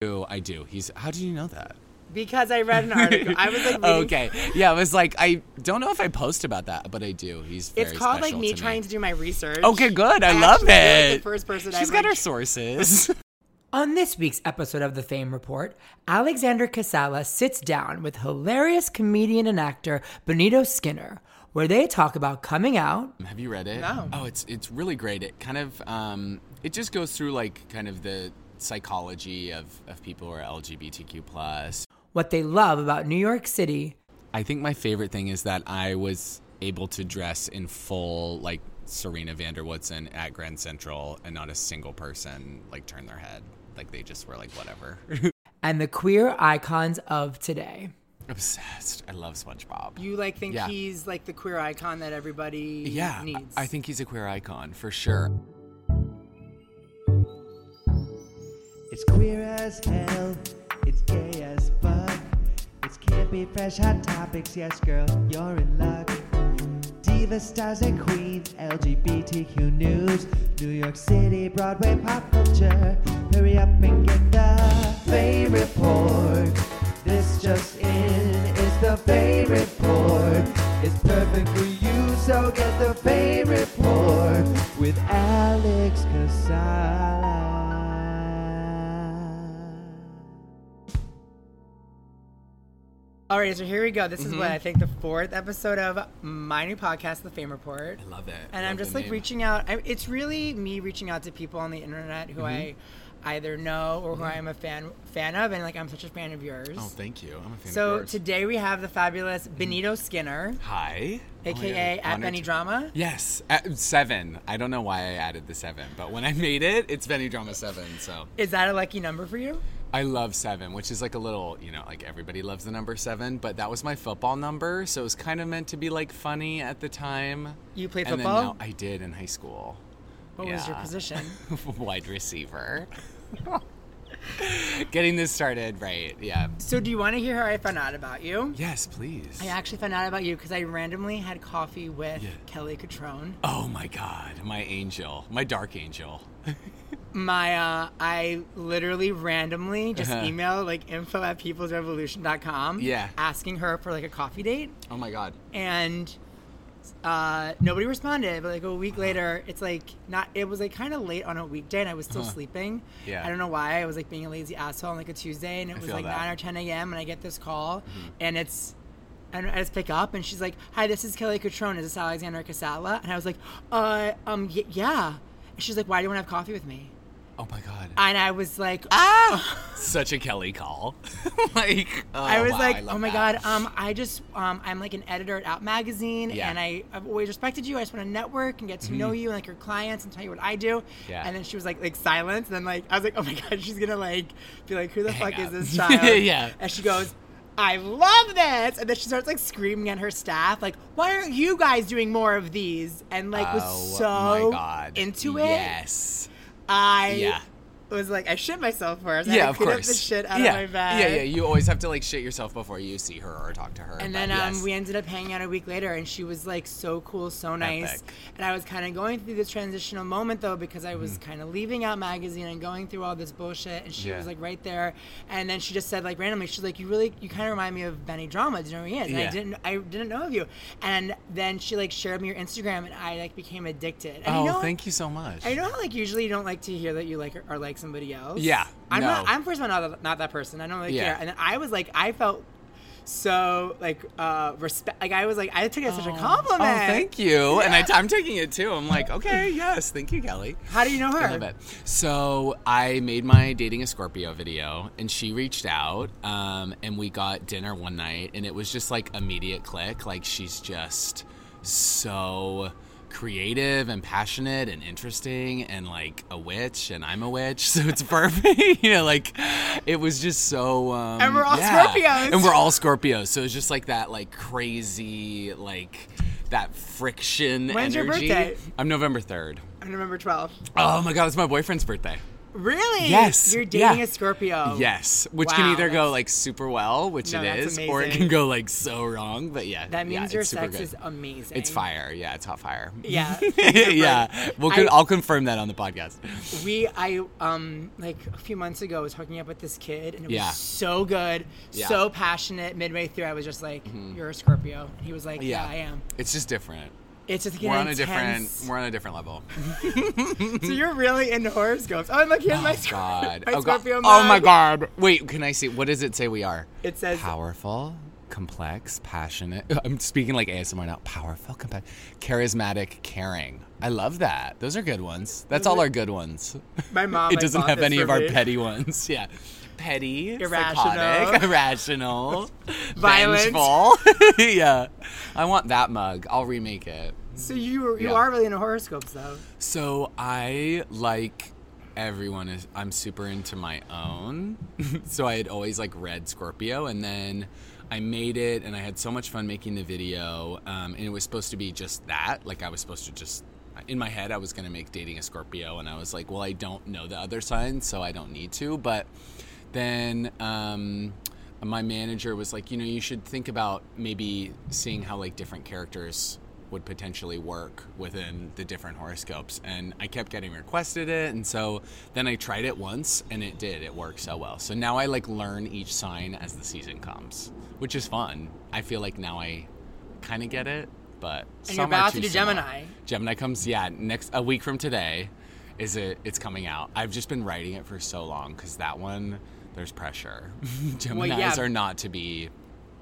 do. I do. He's. How do you know that? Because I read an article. I was like, reading- Okay. Yeah, it was like I don't know if I post about that, but I do. He's. Very It's called like me to trying to do my research. Okay, good. I, I love actually feel like it. the first person She's I've, got like- her sources. On this week's episode of the Fayme Report, Alexander Kacala sits down with hilarious comedian and actor Benito Skinner, where they talk about coming out, Have you read it? No. Oh, it's it's really great. It kind of um, it just goes through like kind of the psychology of, of people who are LGBTQ plus. what they love about New York City, I think my favorite thing is that I was able to dress in full like Serena van der Woodsen at Grand Central, and not a single person like turned their head. Like they just were like whatever. and the queer icons of today. Obsessed. I love SpongeBob. You like think Yeah. he's like the queer icon that everybody yeah, needs. I think he's a queer icon for sure. It's queer as hell, it's gay as fuck. It's campy, fresh, hot topics. Yes, girl, you're in luck. Diva stars and queens, LGBTQ news, New York City, Broadway, pop culture. Hurry up and get the Fayme Report. This just in is the Fayme Report. It's perfect for you, so get the Fayme Report with Alex Kacala. All right, so here we go. This is Mm-hmm. what I think the fourth episode of my new podcast, The Fayme Report. I love it. and Love I'm just like name. reaching out. I, it's really me reaching out to people on the internet who I mm-hmm. either know or who mm-hmm. I'm a fan fan of, and like I'm such a fan of yours. Oh, thank you. I'm a fan of yours. so today we have the fabulous mm-hmm. Benito Skinner, Hi. Oh aka God, at Benny Drama. Yes, at seven. I don't know why I added the seven, but when I made it, it's Benny Drama seven. So Is that a lucky number for you? I love seven, which is like a little, you know, like everybody loves the number seven, but that was my football number, so it was kind of meant to be like funny at the time. You played And football. I did in high school. what was your yeah. position? Wide receiver. Getting this started, right? Yeah. so do you want to hear how I found out about you? Yes, please. I actually found out about you because I randomly had coffee with Yeah. Kelly Cutrone. Oh my God, my angel, my dark angel. My, uh, I literally randomly just Uh-huh. emailed like info at peoplesrevolution.com. Yeah. Asking her for like a coffee date. Oh my God. And uh, nobody responded. But like a week later, it's like not, it was like kind of late on a weekday and I was still Huh. sleeping. Yeah. I don't know why. I was like being a lazy asshole on like a Tuesday and it I was like that. Mm-hmm. 9 or 10 a.m. and I get this call and it's, and I just pick up and she's like, "Hi, this is Kelly Cutrone. Is this Alexander Kacala?" And I was like, "Uh, um, y- yeah." And she's like, "Why do you want to have coffee with me?" Oh my God. And I was like, ah, such a Kelly call. like oh, I was wow, like, love oh my that. god, um, I just, um, I'm like an editor at Out Magazine, Yeah. and I, I've always respected you. I just want to network and get to know you and like your clients and tell you what I do. Mm-hmm. Yeah. And then she was like, like silence, and then like I was like, oh my god, she's gonna like be like, who the Hang fuck is this child? Yeah. And she goes. I love this, and then she starts like screaming at her staff, like, "Why aren't you guys doing more of these?" And like was Oh so my God. into it. Yes. I Yeah. Was like, I shit myself first. I yeah, to of up course. the shit out yeah. of my bag. Yeah, yeah. You always have to like shit yourself before you see her or talk to her. And then um, we ended up hanging out a week later, and she was like so cool, so nice. Epic. And I was kind of going through this transitional moment though, because I was kind of leaving out magazine and going through all this bullshit, and she Mm-hmm. Yeah. was like right there. And then she just said like randomly, she's like, "You really, you kind of remind me of Benny Drama. Do you know who he is?" And I didn't, I didn't know of you. And then she like shared me your Instagram, and I like became addicted. And oh, you know, thank you so much. I know how like usually you don't like to hear that you like are like somebody else. Yeah, I'm no. not. I'm first of all not, not that person. I don't really Yeah. care. And I was like, I felt so like uh respect. Like I was like, I took it as such a compliment. Oh, thank you. And I, I'm taking it too. I'm like, okay, yes, thank you, Kelly. How do you know her? I love it. So I made my dating a Scorpio video, and she reached out, um, and we got dinner one night, and it was just like immediate click. Like she's just so creative and passionate and interesting and like a witch and I'm a witch so it's perfect you know like it was just so um And we're all yeah. Scorpios. and we're all Scorpios so it's just like that like crazy like that friction When's your energy birthday? I'm November 3rd I'm November 12th. Oh my god, it's my boyfriend's birthday. Really? Yes, You're dating yeah. a Scorpio. Yes, which can either go like super well, which No, it is, or it can go like so wrong. But yeah, That yeah, means your it's super sex good. is amazing. It's fire. Yeah, it's hot fire. Yeah. yeah, we'll I- I'll confirm that on the podcast. We I um like a few months ago I was hooking up with this kid and it Yeah. was so good, Yeah. Mm-hmm. so passionate. Midway through, I was just like, "You're a Scorpio," and he was like, "Yeah, Yeah. I am." It's just different. It's just We're on a different. We're on a different level. So you're really into horoscopes. Oh, and look, here's my, Oh Sc- God. my oh God. Scorpio. Oh my. God. Wait, can I see? What does it say we are? It says Powerful, complex, passionate. I'm speaking like ASMR now. Powerful, complex, charismatic, caring. I love that. Those are good ones. That's all our good ones. my mom. it doesn't have any of our me. petty ones. Yeah. Petty, Irrational. psychotic, irrational, Violent. yeah. I want that mug. I'll remake it. So you you Yeah. are really into horoscopes, though. So I like everyone is I'm super into my own. so I had always like read Scorpio and then I made it and I had so much fun making the video. Um, and it was supposed to be just that. Like I was supposed to just in my head I was gonna make dating a Scorpio and I was like, well I don't know the other signs, so I don't need to. But then um my manager was like, you know, you should think about maybe seeing how like different characters would potentially work within the different horoscopes. And I kept getting requested it, and so then I tried it once, and it did. It worked so well. So now I like learn each sign as the season comes, which is fun. I feel like now I kind of get it, but And you're about to do similar. Gemini. Gemini comes, yeah, next a week from today. Is it? It's coming out. I've just been writing it for so long because that one, there's pressure. Gemini's yeah. are not to be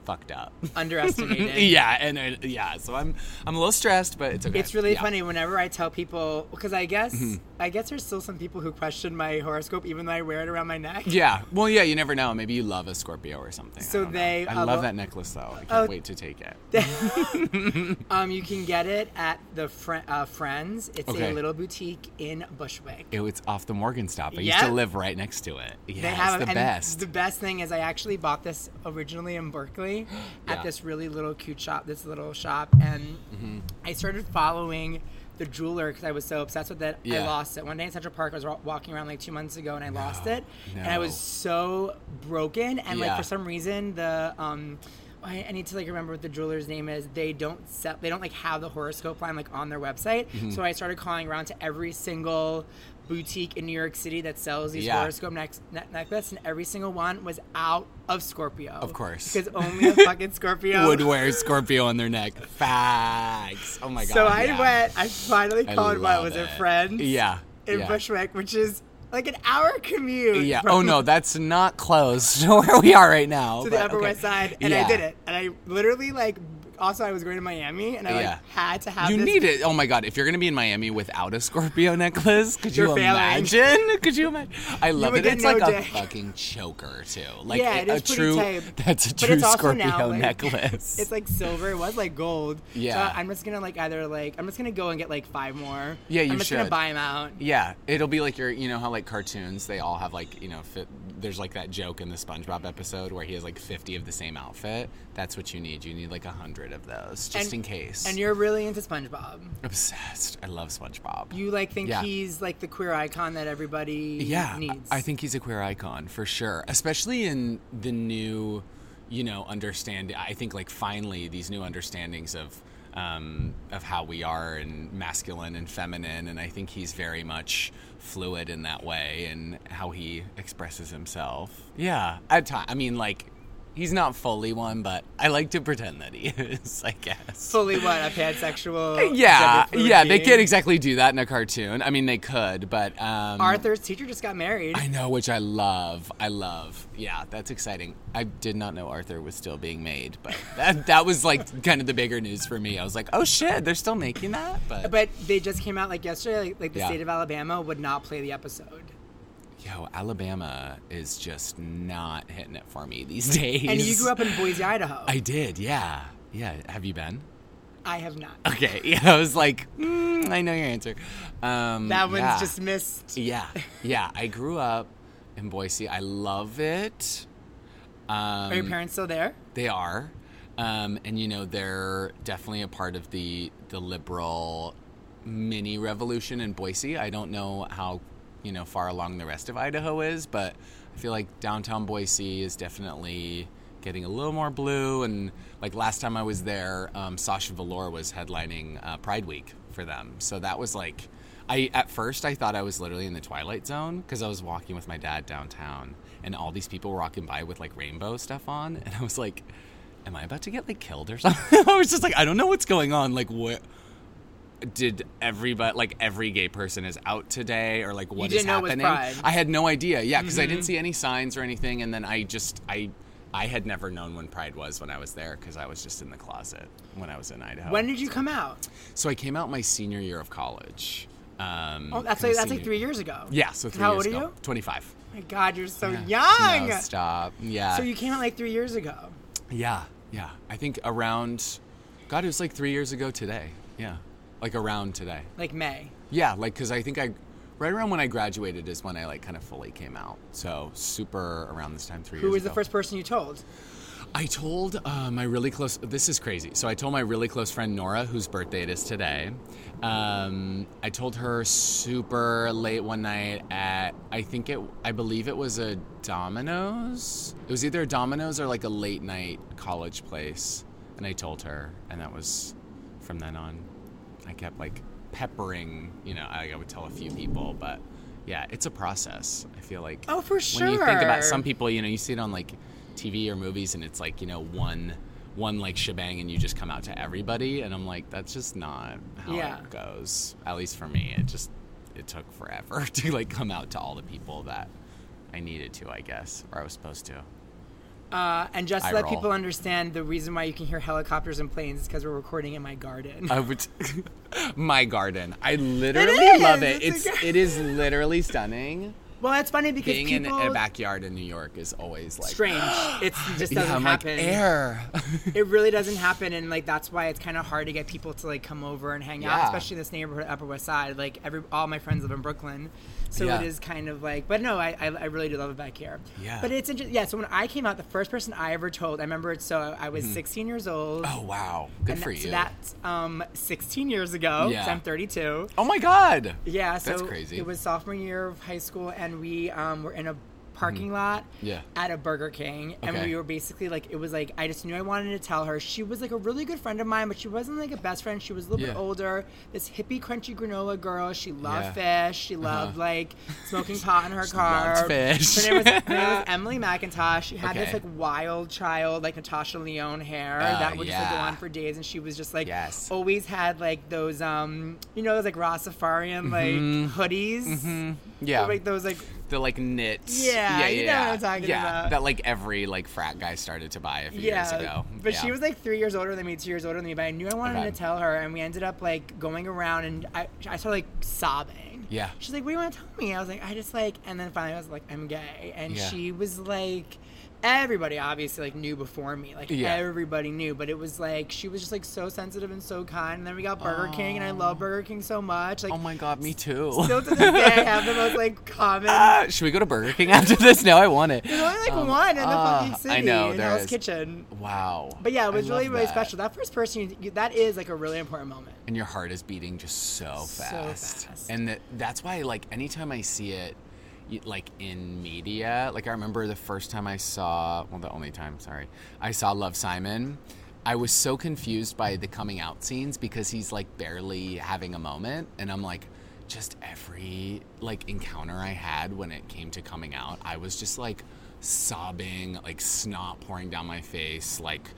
fucked up. Underestimated. yeah, and uh, yeah, so I'm I'm a little stressed, but it's okay. It's really Yeah. Mm-hmm. funny whenever I tell people because I guess I guess there's still some people who question my horoscope even though I wear it around my neck. Yeah, well, yeah, you never know. Maybe you love a Scorpio or something. So know. they, I uh, love that necklace though. I can't Oh. wait to take it. Um, you can get it at the Fri uh, Friends. It's Okay. a little boutique in Bushwick. It was off the Morgan stop. I used to live right next to it. Yeah, they have it's the best. The best thing is I actually bought this originally in Berkeley Yeah. at this really little cute shop, this little shop, and Mm-hmm. I started following the jeweler because I was so obsessed with it. I lost it one day in Central Park. I was walking around like two months ago and I lost it, and I was so broken. And like for some reason the um. I I need to like remember what the jeweler's name is. They don't sell. They don't like have the horoscope line like on their website. Mm-hmm. So I started calling around to every single boutique in New York City that sells these Yeah. horoscope neck- ne- necklace, and every single one was out of Scorpio. Of course. because only a fucking Scorpio Would wear Scorpio on their neck. Facts. Oh my god. So I yeah. went. I finally called love was it, it. Friends? Yeah. in yeah. Bushwick, which is like an hour commute. Yeah. Oh no, that's not close to where we are right now. to the Upper okay. West Side, and Yeah. I did it. And I literally like. Also, I was going to Miami, and I like Yeah. had to have. You this need it. Oh my god! If you're gonna be in Miami without a Scorpio necklace, could you You're failing. imagine? Could you imagine? I love would it. get It's no like a dick. fucking choker too. Like Yeah, a, it a is pretty true. tight. That's a But true it's also Scorpio now, like- necklace. It's like silver. It was like gold. Yeah. So I'm just gonna like either like I'm just gonna go and get like five more. Yeah, you I'm just gonna should. buy them out. Yeah, it'll be like your, you know how like cartoons, they all have like, you know, fit, there's like that joke in the SpongeBob episode where he has like 50 of the same outfit. That's what you need. You need like a hundred of those, just And- in case. And you're really into SpongeBob. obsessed. I love SpongeBob. You like think Yeah. he's like the queer icon that everybody yeah, I- needs. I think he's a queer icon for sure, especially in the new, you know, understand. I think like finally these new understandings of um, of how we are and masculine and feminine, and I think he's very much fluid in that way and how he expresses himself. Yeah, at time. I mean, like. He's not fully one, but I like to pretend that he is, I guess. fully what a pansexual. yeah, yeah, they can't exactly do that in a cartoon. I mean, they could, but um, Arthur's teacher just got married. I know, which I love. I love. Yeah, that's exciting. I did not know Arthur was still being made, but that that was like kind of the bigger news for me. I was like, oh shit, they're still making that. But, but they just came out like yesterday. Like, like the Yeah. state of Alabama would not play the episode, yo, Alabama is just not hitting it for me these days. and you grew up in Boise, Idaho. I did. Yeah, yeah. Have you been? I have not. Okay. Yeah, I was like, mm, I know your answer. Um, That one's yeah. just missed. Yeah, yeah. I grew up in Boise. I love it. Um, Are your parents still there? They are, um, and you know they're definitely a part of the the liberal mini revolution in Boise. I don't know how you know far along the rest of Idaho is, but I feel like downtown Boise is definitely getting a little more blue. And like last time I was there, um, Sasha Velour was headlining uh, Pride Week for them, so that was like. I at first I thought I was literally in the twilight zone because I was walking with my dad downtown and all these people were walking by with like rainbow stuff on and I was like am I about to get like killed or something? I was just like I don't know what's going on like what did everybody like every gay person is out today or like what is didn't know it was happening? I had no idea. Yeah, because I Mm-hmm. didn't see any signs or anything and then I just I I had never known when Pride was when I was there because I was just in the closet when I was in Idaho. When did you come out? So I came out my senior year of college. Um, Oh, that's like that's like three years ago. Yeah, so three How years old are ago. you? Twenty-five. my God, you're so Yeah. young. No, stop. Yeah. So you came out like three years ago. Yeah, yeah. I think around. God, it was like three years ago today. Yeah, like around today. Like May. Yeah, like because I think I, right around when I graduated is when I like kind of fully came out. So super around this time three Who was the first person you told? I told uh, my really close. This is crazy. So I told my really close friend Nora, whose birthday it is today. Um, I told her super late one night at I think it I believe it was a Domino's. It was either a Domino's or like a late night college place, and I told her, and that was from then on. I kept like peppering. You know, I, I would tell a few people, but yeah, it's a process. I feel like Oh, for sure. when you think about some people, you know, you see it on like TV or movies, and it's like you know one one like shebang, and you just come out to everybody, and I'm like, that's just not how Yeah. it goes. At least for me, it just it took forever to like come out to all the people that I needed to, I guess, or I was supposed to. Uh, and just to Eye let roll. people understand, the reason why you can hear helicopters and planes is because we're recording in my garden. I would, my garden. I literally is, love it. it's It's a it is literally stunning. well, it's funny because Being people in a backyard in New York is always like strange. It just doesn't I'm like happen. air. it really doesn't happen and like that's why it's kind of hard to get people to like come over and hang out Yeah. especially in this neighborhood upper west side like every all my friends live in brooklyn so Yeah. it is kind of like but no I, I, I really do love it back here Yeah. but it's interesting yeah so when i came out the first person i ever told i remember it so i was 16 years old oh wow, good and for that- you. so that's um 16 years ago. Yeah. i'm 32 oh my god. yeah, so That's crazy. it was sophomore year of high school, and we um, were in a parking lot Mm-hmm. Yeah. at a Burger King, and Okay. we were basically like, it was like I just knew I wanted to tell her. She was like a really good friend of mine, but she wasn't like a best friend. She was a little bit older. This hippie, crunchy granola girl. She loved Yeah. fish. She loved like smoking pot in her car. fish. Her name was, her name was Emily McIntosh. She had this like wild child, like Natasha Lyonne hair Oh, that would just like go on for days, and she was just like Yes. always had like those um you know those like Rastafarian like hoodies. Yeah. Like those like the like knits. Yeah, you know what I'm talking yeah, about. That like every like frat guy started to buy a few years ago. But Yeah. she was like three years older than me, two years older than me. But I knew I wanted Okay. to tell her, and we ended up like going around, and I I started like sobbing. Yeah. She's like, "What do you want to tell me?" I was like, "I just like," and then finally I was like, "I'm gay," and Yeah. she was like. Everybody obviously like knew before me, like Yeah. everybody knew, but it was like she was just like so sensitive and so kind. And then we got Burger King, and I love Burger King so much. Like Oh my god, me too. still to this day, I have the most like common. Ah, should we go to Burger King after this? No, I want it. There's only like Um, one in the ah, fucking city I know in Hell's is. Kitchen. Wow. But yeah, it was I really really that. special. That first person, you, that is like a really important moment. and your heart is beating just so fast. so fast. And that, that's why, like, anytime I see it, like in media, like I remember the first time I saw, well, the only time, sorry, I saw Love Simon. I was so confused by the coming out scenes because he's like barely having a moment, and I'm like, just every like encounter I had when it came to coming out, I was just like sobbing, like snot pouring down my face, like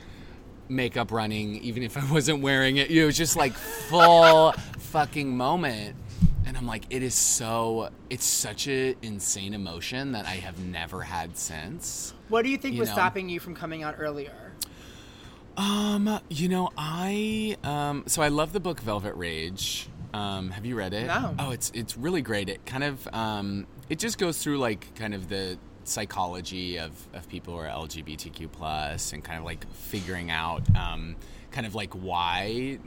makeup running even if I wasn't wearing it. It was just like full fucking moment. And I'm like, it is so, it's such an insane emotion that I have never had since. What do you think You was know. stopping you from coming out earlier? Um, you know, I, um, so I love the book Velvet Rage. Um, have you read it? No. Oh, it's, it's really great. It kind of, um, it just goes through like kind of the psychology of, of people who are LGBTQ plus and kind of like figuring out, um, kind of like why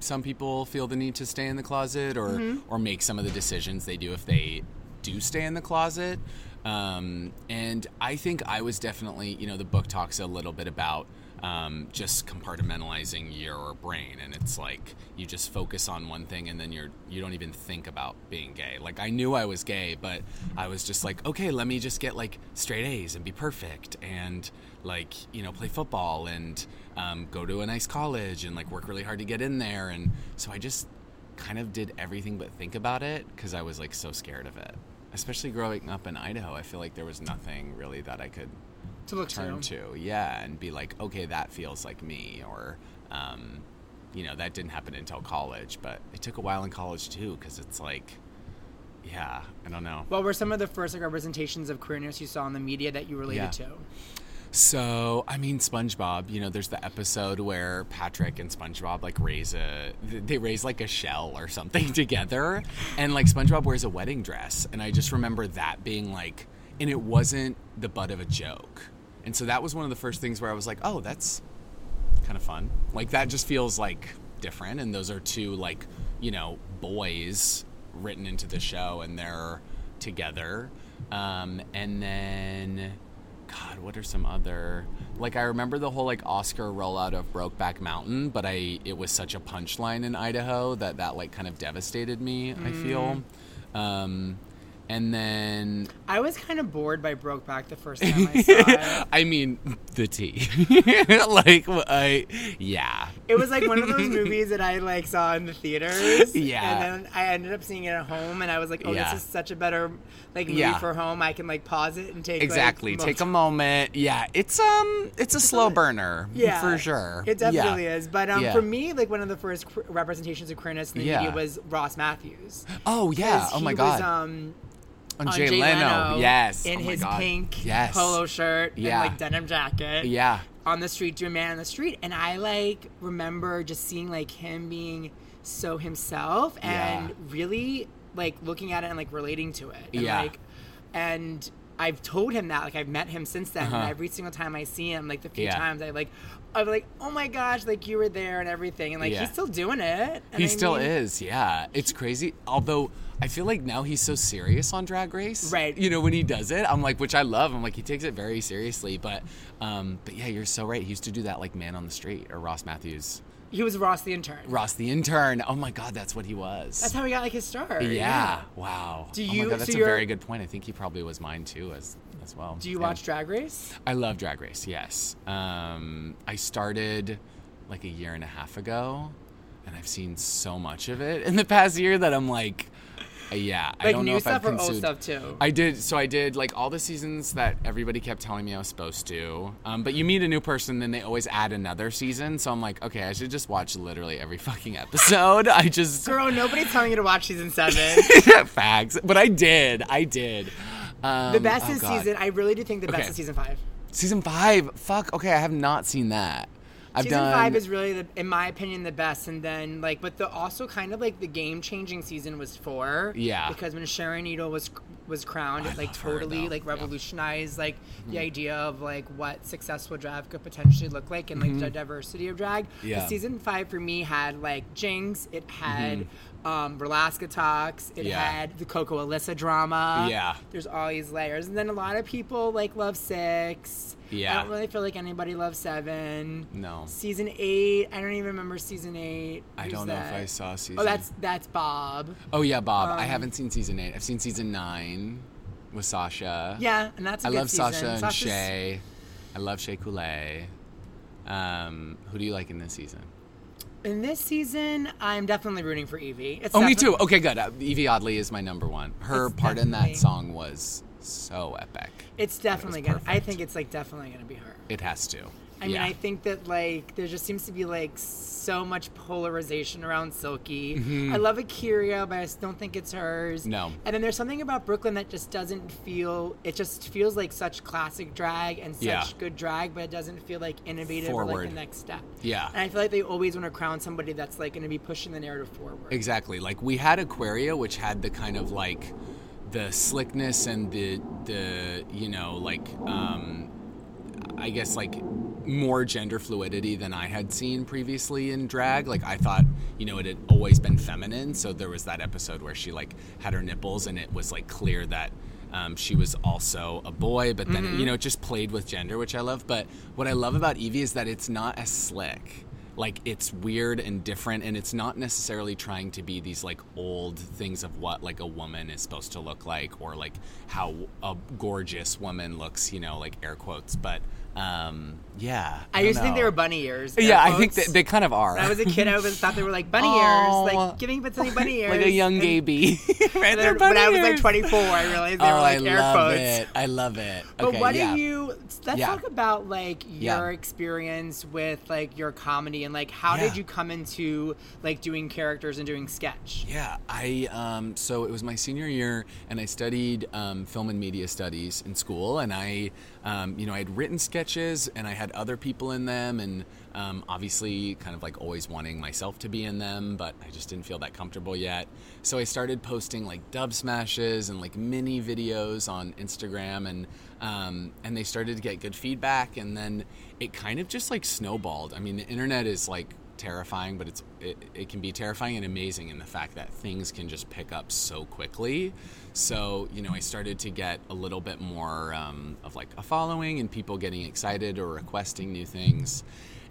some people feel the need to stay in the closet or or make some of the decisions they do if they do stay in the closet. Um, and I think I was definitely, you know, the book talks a little bit about um, just compartmentalizing your brain, and it's like you just focus on one thing, and then you're you don't even think about being gay. Like I knew I was gay, but I was just like, okay, let me just get like straight A's and be perfect, and like you know play football and um, go to a nice college and like work really hard to get in there, and so I just kind of did everything but think about it because I was like so scared of it. Especially growing up in Idaho, I feel like there was nothing really that I could to look turn to. to. Yeah, and be like, okay, that feels like me, or, um, you know, that didn't happen until college, but it took a while in college too, because it's like, yeah, I don't know. What were some of the first like representations of queerness you saw in the media that you related Yeah. to? So, I mean, SpongeBob, you know, there's the episode where Patrick and SpongeBob like raise a, they raise like a shell or something together. And like SpongeBob wears a wedding dress. And I just remember that being like, and it wasn't the butt of a joke. And so that was one of the first things where I was like, oh, that's kind of fun. Like that just feels like different. And those are two like, you know, boys written into the show and they're together. Um, and then, God, what are some other like? I remember the whole like Oscar rollout of Brokeback Mountain, but I it was such a punchline in Idaho that that like kind of devastated me. I feel. Um, and then I was kind of bored by Brokeback the first time I saw it. I mean the tea, like I yeah. It was like one of those movies that I like saw in the theaters. Yeah. And then I ended up seeing it at home, and I was like, "Oh, Yeah. this is such a better like movie Yeah. for home. I can like pause it and take Exactly. Like, Take a moment. Yeah, it's um, it's a slow burner. Yeah, for sure. It definitely Yeah. is. But um, for me, like one of the first representations of queerness in the media was Ross Mathews. Oh yeah. Oh my god. Was, um, on, on Jay, Leno. Yes. in Oh his God. pink Yes. polo shirt Yeah. and like denim jacket. Yeah. on the street to a man on the street and i like remember just seeing like him being so himself and Yeah. really like looking at it and like relating to it and Yeah. like and i've told him that like i've met him since then and Uh-huh. every single time i see him like the few Yeah. times i like i'm like oh my gosh like you were there and everything and like Yeah. he's still doing it and He I still mean- is, yeah. It's crazy. Although I feel like now he's so serious on Drag Race, Right. You know, when he does it, I'm like, which I love. I'm like, he takes it very seriously. But, um, but yeah, you're so right. He used to do that like Man on the Street or Ross Mathews, he was ross the intern Ross the intern. Oh my God, that's what he was. that's how he got like his start yeah. Wow. Do oh my God, that's so a very good point. I think he probably was mine too, as as well. do you Yeah. watch drag race I love Drag Race. Yes. Um, I started like a year and a half ago, and I've seen so much of it in the past year that I'm like, uh, yeah. I don't know new if I've stuff or old stuff too I did. So I did like all the seasons that everybody kept telling me I was supposed to. Um, but you meet a new person, then they always add another season. So I'm like, okay, I should just watch literally every fucking episode. I just girl nobody's telling you to watch season seven facts. But I did. I did. Um, The best oh is God. season. I really do think the best Okay. is season five. Season five. Fuck. Okay, I have not seen that. I've season done. five is really, the, in my opinion, the best. And then like, but the also kind of like the game changing season was four. Yeah. Because when Sharon Needles was was crowned, it like totally like Mm-hmm. revolutionized like the idea of like what successful drag could potentially look like and like the diversity of drag. Mm-hmm. Yeah. But season five for me had like Jinkx. It had. Um, Verlaska talks. It Mm-hmm. Yeah. had the Coco Alyssa drama. Yeah. There's all these layers, and then a lot of people like love six. Yeah. I don't really feel like anybody loves seven. No. Season eight. I don't even remember season eight. I don't know if? I saw season. Oh, that's that's Bob. Oh yeah, Bob. I um, haven't seen season eight. I've seen season nine with Sasha. Yeah, and that's a I love season. Sasha and Sasha's- Shea. I love Shea Couleé. Um, who do you like in this season? In this season, I'm definitely rooting for Yvie. It's Oh, me too. Okay, good. Uh, Yvie Oddly is my number one. Her It's part in that song was so epic. It's definitely gonna. I think it's like definitely gonna be her. It has to. I mean. I think that like there just seems to be like so much polarization around Silky. I love A'keria, but I just don't think it's hers. Mm-hmm. No. And then there's something about Brooke Lynn that just doesn't feel. It just feels like such classic drag and such Yeah. good drag, but it doesn't feel like innovative or like Forward. the next step. Yeah. And I feel like they always want to crown somebody that's like going to be pushing the narrative forward. Exactly. Like we had Aquaria, which had the kind of like the slickness and the the you know like um, I guess like more gender fluidity than I had seen previously in drag. Like I thought, you know, it had always been feminine. So there was that episode where she like had her nipples, and it was like clear that um, she was also a boy, but then Mm-hmm. you know it just played with gender, which I love. But what I love about Yvie is that it's not as slick. Like it's weird and different, and it's not necessarily trying to be these like old things of what like a woman is supposed to look like, or like how a gorgeous woman looks. You know, like air quotes. But um, yeah, I don't used to think they were bunny ears. air Yeah, I think quotes. that they kind of are. When I was a kid, I always thought they were like bunny Oh. ears, like giving but something bunny ears. like a young gay bee. right, then they're when I was like 24, I realized they oh, were like I air love quotes. it. I love it. But okay, what yeah. do you? Let's Yeah. talk about like Yeah. your experience with like your comedy and like how Yeah. did you come into like doing characters and doing sketch? Yeah, I um, so it was my senior year, and I studied um, film and media studies in school, and I, um, you know, I had written sketches, and I had other people in them, and um, obviously, kind of like always wanting myself to be in them, but I just didn't feel that comfortable yet. So I started posting like dub smashes and like mini videos on Instagram, and um, and they started to get good feedback, and then it kind of just like snowballed. I mean, the internet is like terrifying, but it's it, it can be terrifying and amazing in the fact that things can just pick up so quickly. So you know, I started to get a little bit more um, of like a following and people getting excited or requesting new things,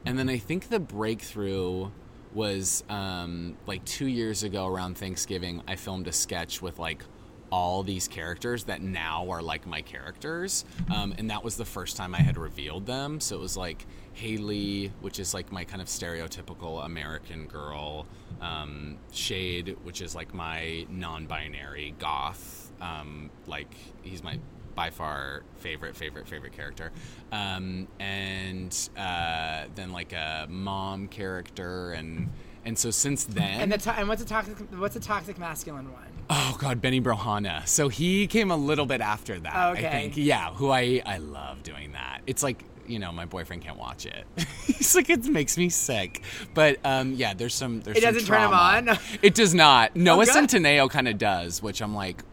and then I think the breakthrough was um, like two years ago around Thanksgiving. I filmed a sketch with like all these characters that now are like my characters. Um, and that was the first time I had revealed them. So it was like Haley, which is like my kind of stereotypical American girl, um, Shade, which is like my non binary goth. Um, like, he's my by far favorite, favorite, favorite character. Um, and uh, then like a mom character. And, and so since then. And the to- and what's a toxic what's a toxic masculine one? Oh God, Benny Brohana. So he came a little bit after that. Okay. I think. Yeah, who I I love doing that. It's like you know my boyfriend can't watch it. He's like it makes me sick. But um yeah, there's some there's It some doesn't turn him on? Oh, It does not. Noah good. Centineo kind of does, which I'm like.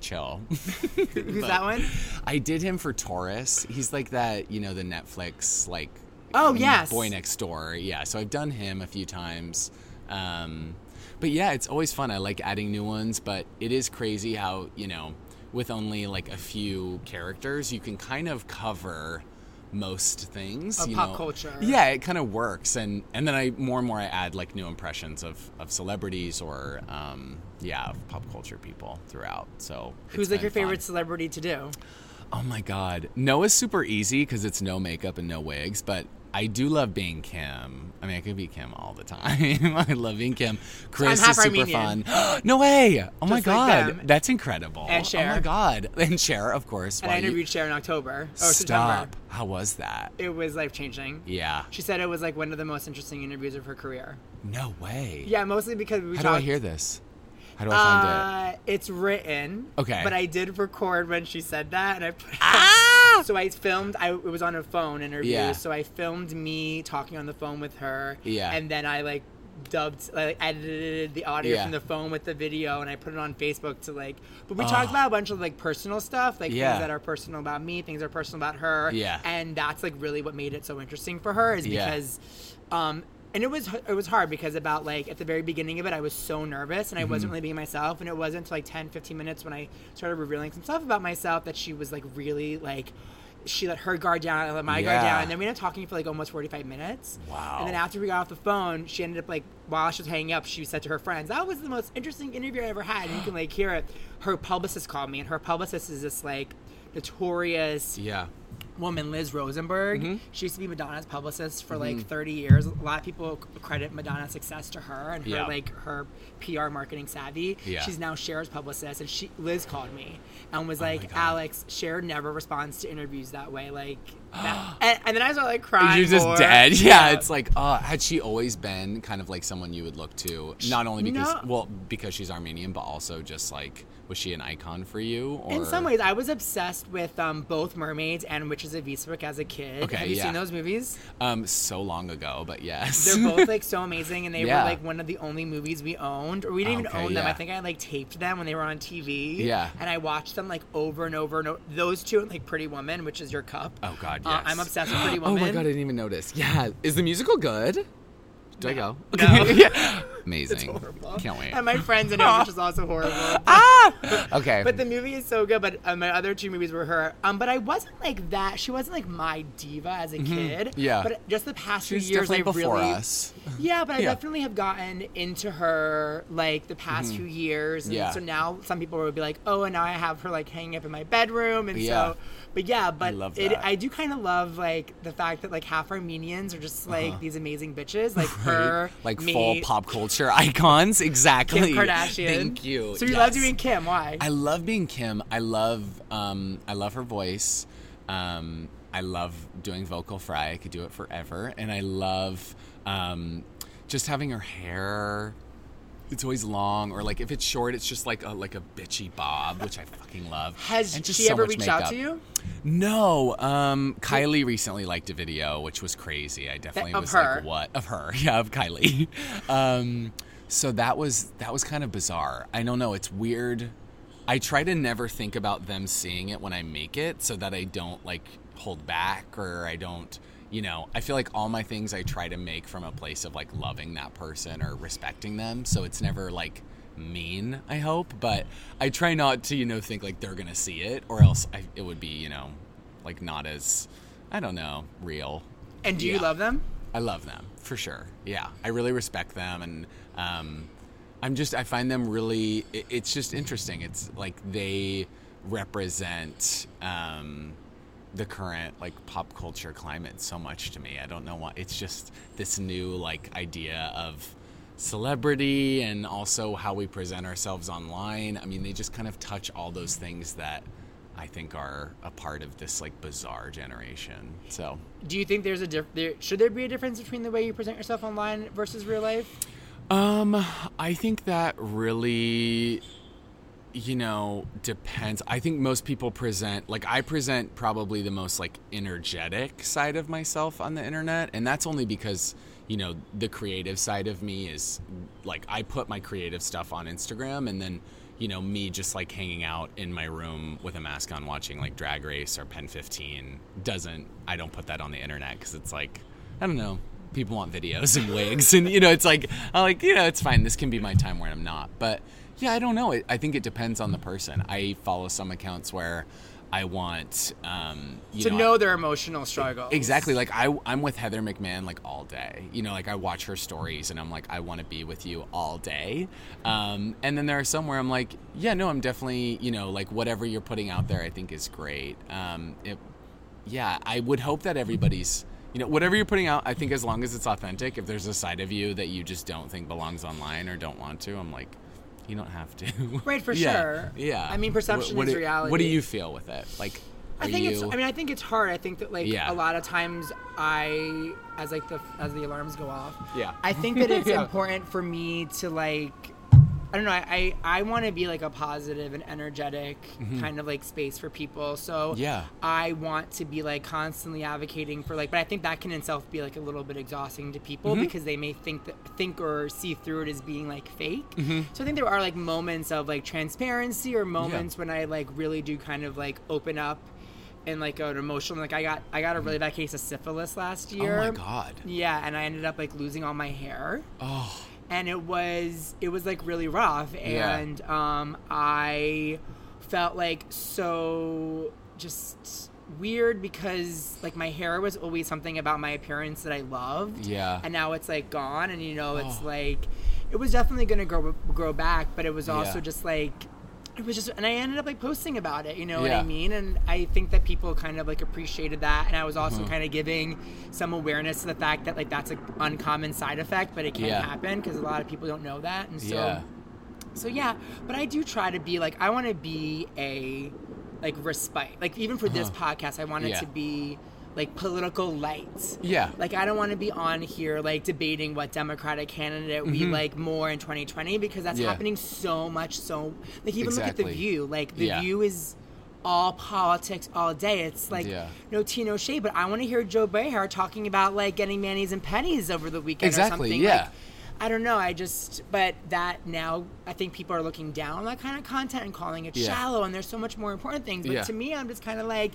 Chill. Who's that one? I did him for Taurus. He's like that, you know, the Netflix like Oh, yes. boy next door. Yeah, so I've done him a few times. Um, but yeah, it's always fun. I like adding new ones, but it is crazy how you know, with only like a few characters, you can kind of cover most things. Of you pop know. culture. Yeah, it kind of works, and and then I more and more I add like new impressions of of celebrities or um, yeah, of pop culture people throughout. So Who's like your favorite celebrity to do? Oh my god. Noah's super easy because it's no makeup and no wigs, but I do love being Kim. I mean, I could be Kim all the time. I love being Kim. Chris is super Armenian. fun. no way. Oh my Just like god. them. That's incredible. And Oh my god. And Cher, of course. And I you- interviewed Cher in October. Oh, Stop. September. How was that? It was life changing. Yeah. She said it was like one of the most interesting interviews of her career. No way. Yeah, mostly because we How talked. do I hear this? How do I find it? Uh, it's written. Okay. But I did record when she said that, and I put. Ah! So I filmed. I it was on a phone interview. Yeah. So I filmed me talking on the phone with her. Yeah. And then I like dubbed, like edited the audio Yeah. from the phone with the video, and I put it on Facebook to like. But we talked about a bunch of like personal stuff, like Yeah. things that are personal about me, things that are personal about her. Yeah. And that's like really what made it so interesting for her is Yeah. because, um. And it was it was hard because about like at the very beginning of it I was so nervous and I Mm-hmm. wasn't really being myself and it wasn't until like 10 15 minutes when I started revealing some stuff about myself that she was like really like she let her guard down, I let my guard down, and then we ended up talking for like almost forty five minutes. Wow. And then after we got off the phone, she ended up like while she was hanging up, she said to her friends, "That was the most interesting interview I ever had." And you can like hear it. Her publicist called me, and her publicist is this like notorious Yeah. Woman, Liz Rosenberg. Mm-hmm. She used to be Madonna's publicist for like 30 years. A lot of people credit Madonna's success to her and her Yeah. like her PR marketing savvy. Yeah. She's now Cher's publicist, and she Liz called me and was Oh like, "Alex, Cher never responds to interviews that way." Like, and, and then I was like crying. You're just dead. Yeah, it's like, uh, had she always been kind of like someone you would look to, not only because, No. well, because she's Armenian, but also just like, was she an icon for you? Or In some ways, I was obsessed with um, both Mermaids and Witches of Eastwick as a kid. Okay, Have you yeah. seen those movies? um, so long ago, but yes, They're both like so amazing, and they Yeah. were like one of the only movies we owned, or we didn't Okay, even own them. I think I like taped them when they were on TV. Yeah. and I watched them like over and over and over. Those two, and like Pretty Woman, which is your cup. oh god, Uh, yes. I'm obsessed with Pretty Woman. Oh my god, I didn't even notice. Yeah, is the musical good? Do I go? No. yeah. Amazing. horrible. Can't wait. And my friends in it, which is also horrible. Ah. Okay. But the movie is so good. But uh, my other two movies were her. Um, but I wasn't like that. She wasn't like my diva as a kid. Mm-hmm. Yeah. But just the past She was few years, I really. us. Yeah, but I Yeah. definitely have gotten into her like the past few years, and Mm-hmm. Yeah. so now some people would be like, "Oh, and now I have her like hanging up in my bedroom," and Yeah. so. But yeah, but love it. I do kind of love like the fact that like half Armenians are just like Uh-huh. these amazing bitches, like her, like me, full pop culture icons. Exactly. Kim Kardashian. Thank you. So you love Yes. doing Kim? Why? I love being Kim. I love um, I love her voice. Um, I love doing vocal fry. I could do it forever, and I love um, just having her hair. It's always long, or like if it's short, it's just like a like a bitchy bob, which I fucking love. Has And she so ever reached out to you? No, um, Kylie recently liked a video, which was crazy. I definitely of was her? like, "What of her? Yeah, of Kylie." um, so that was that was kind of bizarre. I don't know. It's weird. I try to never think about them seeing it when I make it, so that I don't like hold back or I don't. You know, I feel like all my things I try to make from a place of like loving that person or respecting them. So it's never like mean, I hope, but I try not to, you know, think like they're going to see it or else I, it would be, you know, like not as I don't know, real. And do you love them? I love them for sure. Yeah, I really respect them, and um, I'm just I find them really. It, it's just interesting. It's like they represent um, the current like pop culture climate so much to me. I don't know why. It's just this new like idea of celebrity and also how we present ourselves online. I mean, they just kind of touch all those things that. I think are a part of this like bizarre generation. So Do you think there's a diff- there should there be a difference between the way you present yourself online versus real life? Um, I think that really, you know, depends. I think most people present, like, I present probably the most, like, energetic side of myself on the internet. And that's only because, you know, the creative side of me is, like, I put my creative stuff on Instagram and then, you know, me just like hanging out in my room with a mask on watching like Drag Race or Pen 15 doesn't, I don't put that on the internet because it's like, I don't know, people want videos and wigs and, you know, it's like, I'm like, you know, it's fine. This can be my time where I'm not. But yeah, I don't know. I I think it depends on the person. I follow some accounts where I want, um, you to know, know their emotional struggle. Exactly. Like I, I'm with Heather McMahan like all day. You know, like I watch her stories and I'm like, I want to be with you all day. Um, and then there are some where I'm like, yeah, no, I'm definitely, you know, like whatever you're putting out there, I think is great. Um, it, yeah, I would hope that everybody's, you know, whatever you're putting out, I think as long as it's authentic. If there's a side of you that you just don't think belongs online or don't want to, I'm like, you don't have to. Right, for Yeah, sure. Yeah. I mean, perception what, is do- reality. What do you feel with it? Like, I think you? it's. I mean, I think it's hard. I think that like Yeah. a lot of times, I as like the as the alarms go off. Yeah. I think that it's Yeah. important for me to like. I don't know. I I, I want to be like a positive and energetic kind of like space for people. So Mm-hmm. Yeah. I want to be like constantly advocating for like, but I think that can in itself be like a little bit exhausting to people Mm-hmm. because they may think that think or see through it as being like fake. Mm-hmm. So I think there are like moments of like transparency or moments when I like really do kind of like open up and like an emotional like I got I got a really bad case of syphilis last year. Mm-hmm. Oh my god. Yeah, and I ended up like losing all my hair Oh. And it was it was like really rough Yeah. and um i felt like so just weird because like my hair was always something about my appearance that i loved Yeah. and now it's like gone and you know it's Oh. like it was definitely going to grow grow back but it was also Yeah. just like it was just and i ended up like posting about it you know what i mean and i think that people kind of like appreciated that and i was also Mm-hmm. kind of giving some awareness to the fact that like that's an uncommon side effect but it can Yeah. happen because a lot of people don't know that and so Yeah. so yeah but i do try to be like i want to be a like respite like even for this podcast i want it Uh-huh. Yeah. to be like political light Yeah. like I don't want to be on here like debating what Democratic candidate we like more in 2020 because that's Mm-hmm. Yeah. happening so much. So like even look at the View. Like the Yeah. View is all politics all day. It's like Yeah. no tea, no shade. But I want to hear Joy Behar talking about like getting manis and pennies over the weekend or Exactly, something. yeah. Like, I don't know. I just, but that now I think people are looking down on that kind of content and calling it Yeah. shallow. And there's so much more important things. But Yeah. to me, I'm just kind of like,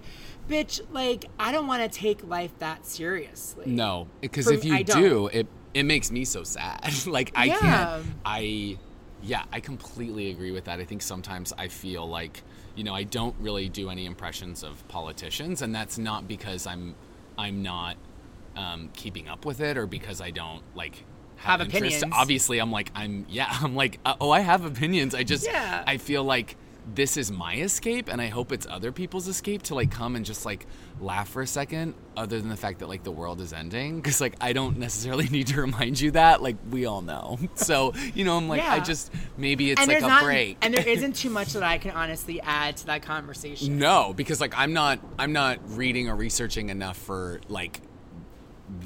bitch, like I don't want to take life that seriously. No, because if you do, it it makes me so sad. like I Yeah. can't. I yeah, I completely agree with that. I think sometimes I feel like you know I don't really do any impressions of politicians, and that's not because I'm I'm not um, keeping up with it or because I don't like have, Have opinions. Obviously, I'm like I'm yeah I'm like uh, oh I have opinions. I just Yeah. I feel like this is my escape and I hope it's other people's escape to like come and just like laugh for a second other than the fact that like the world is ending cuz like I don't necessarily need to remind you that like we all know. So, you know, I'm like I just maybe it's and like a not, break. and there isn't too much that I can honestly add to that conversation. no, because like I'm not I'm not reading or researching enough for like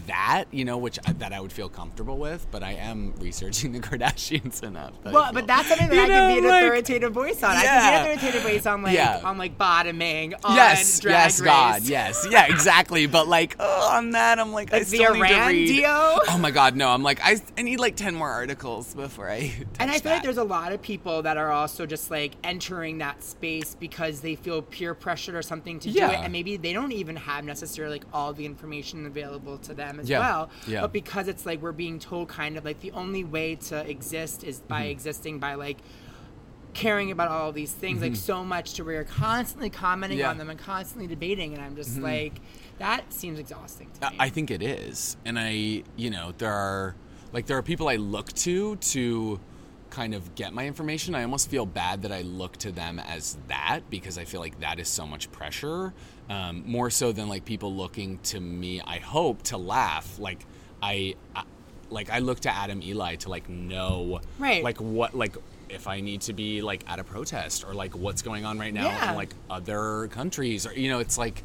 that, you know, which I, that I would feel comfortable with, but I am researching the Kardashians enough. that Well, but that's something that You I can be an like- authoritative voice on. I can be an authoritative voice on like Yeah. on like bottoming, on yes, drag yes, race. God, yes, yeah, exactly. But like oh, on that, I'm like, I Like the still need to read. Oh my God, no! I'm like, I, I need like ten more articles before I. And I feel that. like there's a lot of people that are also just like entering that space because they feel peer pressured or something to do it, and maybe they don't even have necessarily like all the information available to them as Yeah. well. Yeah. But because it's like we're being told kind of like the only way to exist is by Mm-hmm. existing by like caring about all these things like so much to where you're constantly commenting Mm-hmm. Yeah. on them and constantly debating and i'm just like that seems exhausting to me I think it is, and I, you know, there are like there are people I look to to kind of get my information. I almost feel bad that I look to them as that because I feel like that is so much pressure, um, more so than like people looking to me. I hope to laugh. Like I, I like I look to Adam Eli to like know, Right. Like what, like if I need to be like at a protest or like what's going on right now Yeah. in like other countries or you know, it's like,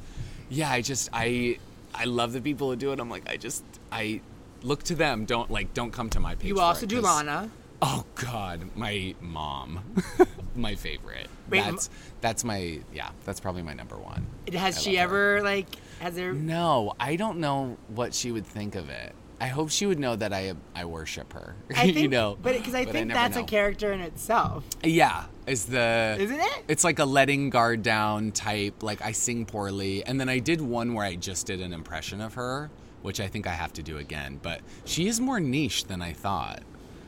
yeah, I just I I love the people who do it. I'm like, I just I look to them. Don't like don't come to my page. you also do lana Oh God, my mom, my favorite. Wait, that's that's my yeah. That's probably my number one. has I she love her. ever like has there No, I don't know what she would think of it. I hope she would know that I I worship her. I think, you know, but because I but think never that's know. a character in itself, Yeah, is the isn't it? It's like a letting guard down type. Like I sing poorly, and then I did one where I just did an impression of her, which I think I have to do again. But she is more niche than I thought.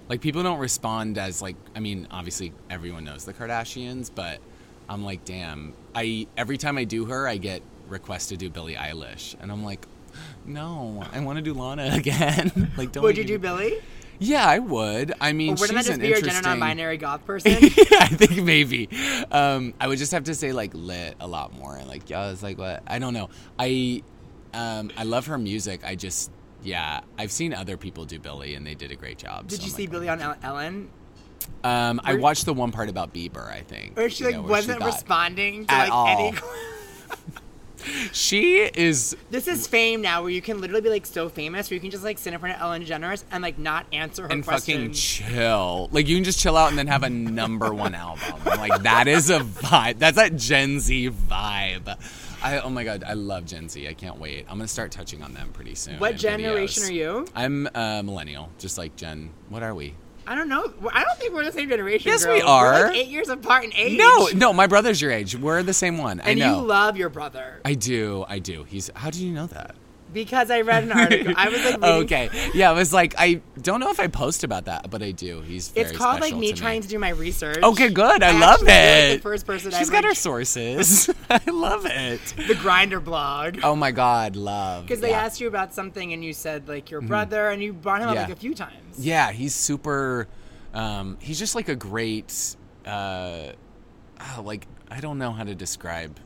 Like people don't respond as like. I mean, obviously everyone knows the Kardashians, but I'm like, damn. I every time I do her, I get requests to do Billie Eilish, and I'm like. No, I want to do Lana again. like, don't Would you do Billie? Yeah, I would. I mean, Or wouldn't that she's just an be your interesting. gender non-binary goth person? yeah, I think maybe. Um, I would just have to say like lit a lot more and like yeah, it's like what I don't know. I um, I love her music. I just yeah, I've seen other people do Billie and they did a great job. Did so you I'm see like, Billie on El- Ellen? Um, I watched the one part about Bieber. I think. Or she like know, wasn't got- responding to like any. She is. This is fame now, where you can literally be like so famous, where you can just like sit in front of Ellen DeGeneres and like not answer her and fucking chill. Like you can just chill out and then have a number one album. Like that is a vibe. That's that Gen Z vibe. I oh my god, I love Gen Z. I can't wait. I'm gonna start touching on them pretty soon. what generation videos. are you? I'm a millennial, just like Gen. What are we? I don't know. I don't think we're the same generation. Yes, girl. we We're, like eight years apart in age. No, no, my brother's your age. We're the same one. I and know. you love your brother I do. I do. He's. How did you know that? Because I read an article. I was like, okay. Yeah, I was like, I don't know if I post about that, but I do. He's. Very It's called like me to trying to do my research. Okay, good. I, I love feel like it. the first person She's I've, got like- her sources. I love it. the Grindr blog. Oh my god, love. Because they yeah. asked you about something and you said like your brother and you brought him up like a few times. Yeah, he's super. Um, he's just like a great. Uh, oh, like I don't know how to describe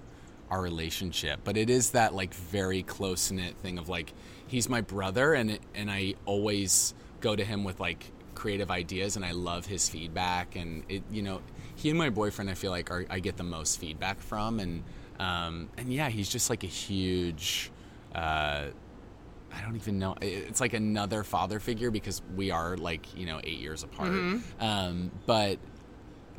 our relationship, but it is that like very close knit thing of like he's my brother, and and I always go to him with like creative ideas, and I love his feedback, and it you know he and my boyfriend I feel like are I get the most feedback from, and um, and yeah, he's just like a huge. Uh, I don't even know. It's like another father figure because we are like you know eight years apart. Mm-hmm. Um, but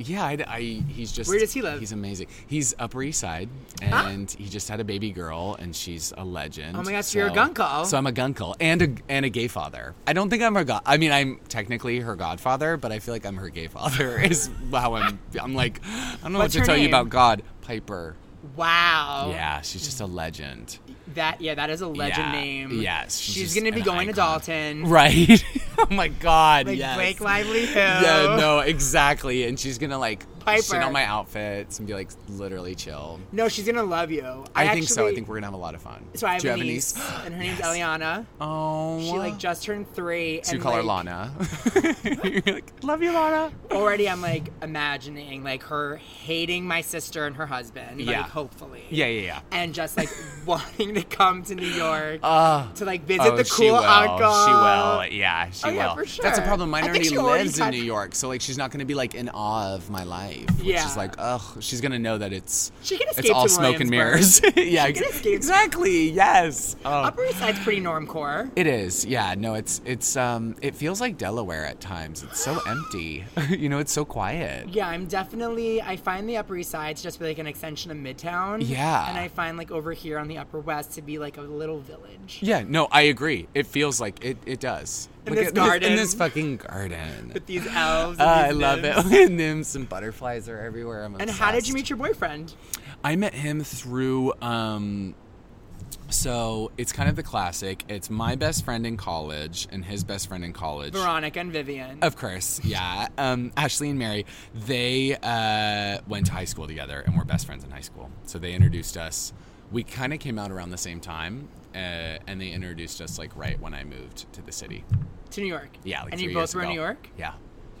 yeah, I, I- he's just Where does he live? He's amazing. He's Upper East Side, and he just had a baby girl, and she's a legend. Oh my gosh, so, you're a gunkle. So I'm a gunkle and a and a gay father. I don't think I'm her god. I mean, I'm technically her godfather, but I feel like I'm her gay father. Is how I'm. I'm like, I don't know What's what to tell you about God. Piper. Wow. Yeah, she's just a legend. That yeah, that is a legend Yeah. name. Yes, she's gonna be going to. Dalton. Right. oh my god, like yes. Blake Lively who? Yeah, no, exactly. And she's gonna like shit Piper. on my outfits and be like literally chill. No, she's gonna love you. I, think so. I think we're gonna have a lot of fun. So I have Do you a have niece, and her name's Yes. Eliana. Oh, She like just turned three. so you and, call her Lana. You're like, love you, Lana. Already, I'm like imagining like her hating my sister and her husband. Like, Yeah. hopefully. Yeah, yeah, yeah. And just like wanting to come to New York Uh, to like visit oh, the she cool will. uncle. She will. Yeah, she Oh, yeah, will. for sure. That's a problem. Mine I already she already lives in New York, so like she's not gonna be like in awe of my life. Which Yeah. is like, ugh, she's gonna know that it's She can it's all smoke and mirrors. Yeah, She can ex- escape. exactly. Yes. Oh. Upper East Side's pretty normcore. It is, yeah. No, it's it's um it feels like Delaware at times. It's so empty. you know, it's so quiet. Yeah, I'm definitely. I find the Upper East Side to just be like an extension of Midtown. Yeah. And I find like over here on the Upper West to be like a little village. Yeah, no, I agree. It feels like it, it does. In Look this garden. in this fucking garden. With these elves. Uh, And I these love nymphs. it. Nymphs and butterflies are everywhere. I'm And how did you meet your boyfriend? I met him through. Um, so it's kind of the classic. It's my best friend in college and his best friend in college. Veronica and Vivian. Of course, yeah. Um, Ashley and Mary, they uh, went to high school together and were best friends in high school. So they introduced us. We kind of came out around the same time, uh, and they introduced us like right when I moved to the city. to New York. Yeah, like and you both were in. New York. Yeah,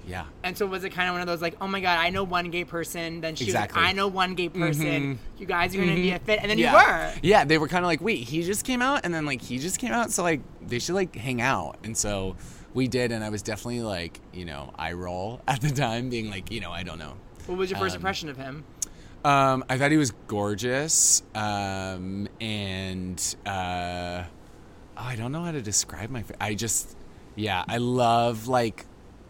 yeah. And so was it kind of one of those like, oh my god, I know one gay person. Then she Exactly. was like, I know one gay person. You guys are gonna be a fit, and then yeah. you were. Yeah, they were kind of like, wait, he just came out, and then like he just came out, so like they should like hang out, and so we did, and I was definitely like, you know, I roll at the time, being like, you know, I don't know. What was your first Um, impression of him? Um, I thought he was gorgeous, um, and uh, I don't know how to describe my. Fa- I just, yeah, I love like,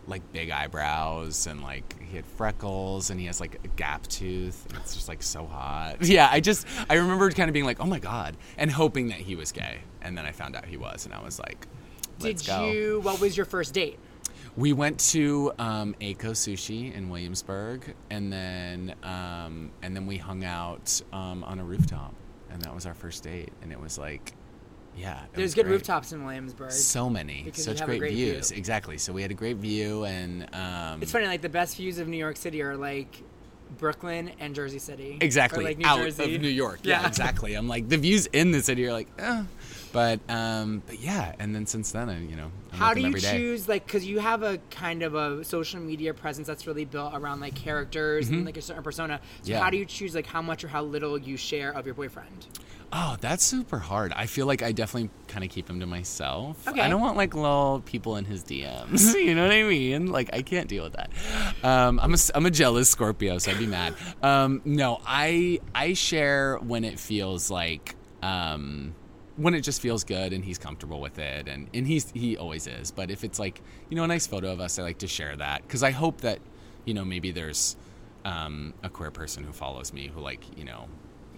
like big eyebrows and like he had freckles and he has like a gap tooth. And it's just like so hot. Yeah, I just I remember kind of being like, oh my god, and hoping that he was gay, and then I found out he was, and I was like, let's Did go. you? What was your first date? We went to um, Aiko Sushi in Williamsburg, and then um, and then we hung out um, on a rooftop, and that was our first date. And it was like, yeah, There's good great. rooftops in Williamsburg. So many, such great, great views. view. Exactly. So we had a great view, and um, It's funny, like the best views of New York City are like Brooklyn and Jersey City. exactly Or, like New out Jersey. of New York. Yeah. Yeah. exactly. I'm like the views in the city are like. But um, but yeah. And then since then, I you know, I'm How do you day. choose like because you have a kind of a social media presence that's really built around like characters and like a certain persona. So Mm-hmm. Yeah. how do you choose like how much or how little you share of your boyfriend? Oh, that's super hard. I feel like I definitely kind of keep him to myself. Okay. I don't want like little people in his DMs. you know what I mean? Like I can't deal with that. Um, I'm a I'm a jealous Scorpio, so I'd be mad. Um, no, I I share when it feels like um, when it just feels good and he's comfortable with it, and and he's he always is. But if it's like you know a nice photo of us, I like to share that because I hope that you know maybe there's um, a queer person who follows me who like you know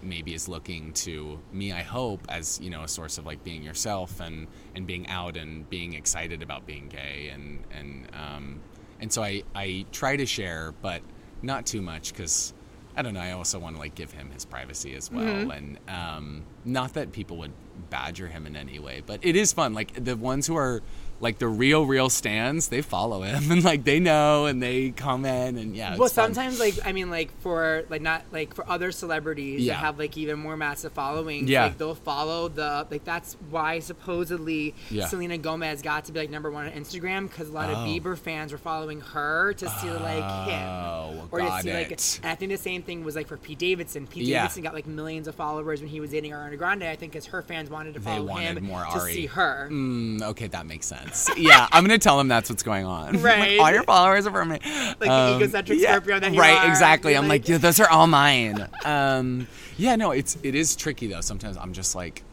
maybe is looking to me i hope as you know a source of like being yourself and and being out and being excited about being gay and and um and so i i try to share but not too much because i don't know i also want to like give him his privacy as well and um not that people would badger him in any way but it is fun like the ones who are like the real real stands they follow him and like they know and they comment and yeah well, fun. sometimes like I mean like for like not like for other celebrities Yeah. that have like even more massive followings, Yeah. like they'll follow the like that's why supposedly Yeah. Selena Gomez got to be like number one on Instagram because a lot of Oh. Bieber fans were following her to see like him. Oh, Or to see like, it. and I think the same thing was like for Pete Davidson. Pete Yeah. Davidson got like millions of followers when he was dating Ariana Grande. I think because her fans wanted to follow wanted him to Ari. see her. Mm, okay, that makes sense. Yeah, I'm gonna tell him that's what's going on. Right. like, all your followers are for me. Like the egocentric Scorpio that you right, are. exactly. I'm like- like, yeah, those are all mine. um, yeah, no, it's it is tricky though. Sometimes I'm just like,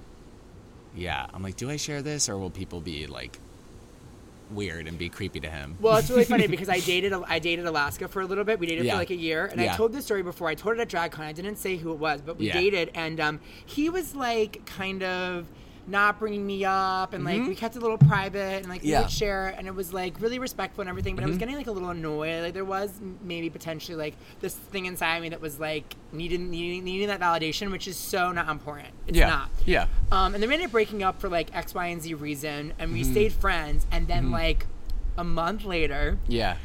yeah, I'm like, do I share this or will people be like weird and be creepy to him? Well, it's really funny because I dated I dated Alaska for a little bit. We dated Yeah. for like a year, and Yeah. I told this story before. I told it at DragCon. I didn't say who it was, but we Yeah. dated, and um, he was like kind of not bringing me up, and like we kept it a little private, and like we Mm-hmm. Yeah. Mm-hmm. would share, and it was like really respectful and everything. But I was getting like a little annoyed. Like there was maybe potentially like this thing inside me that was like needing needing, needing that validation, which is so not important. It's yeah, not. yeah. Um, and then we ended up breaking up for like X, Y, and Z reason, and Mm-hmm. we stayed friends. And then like a month later, Yeah.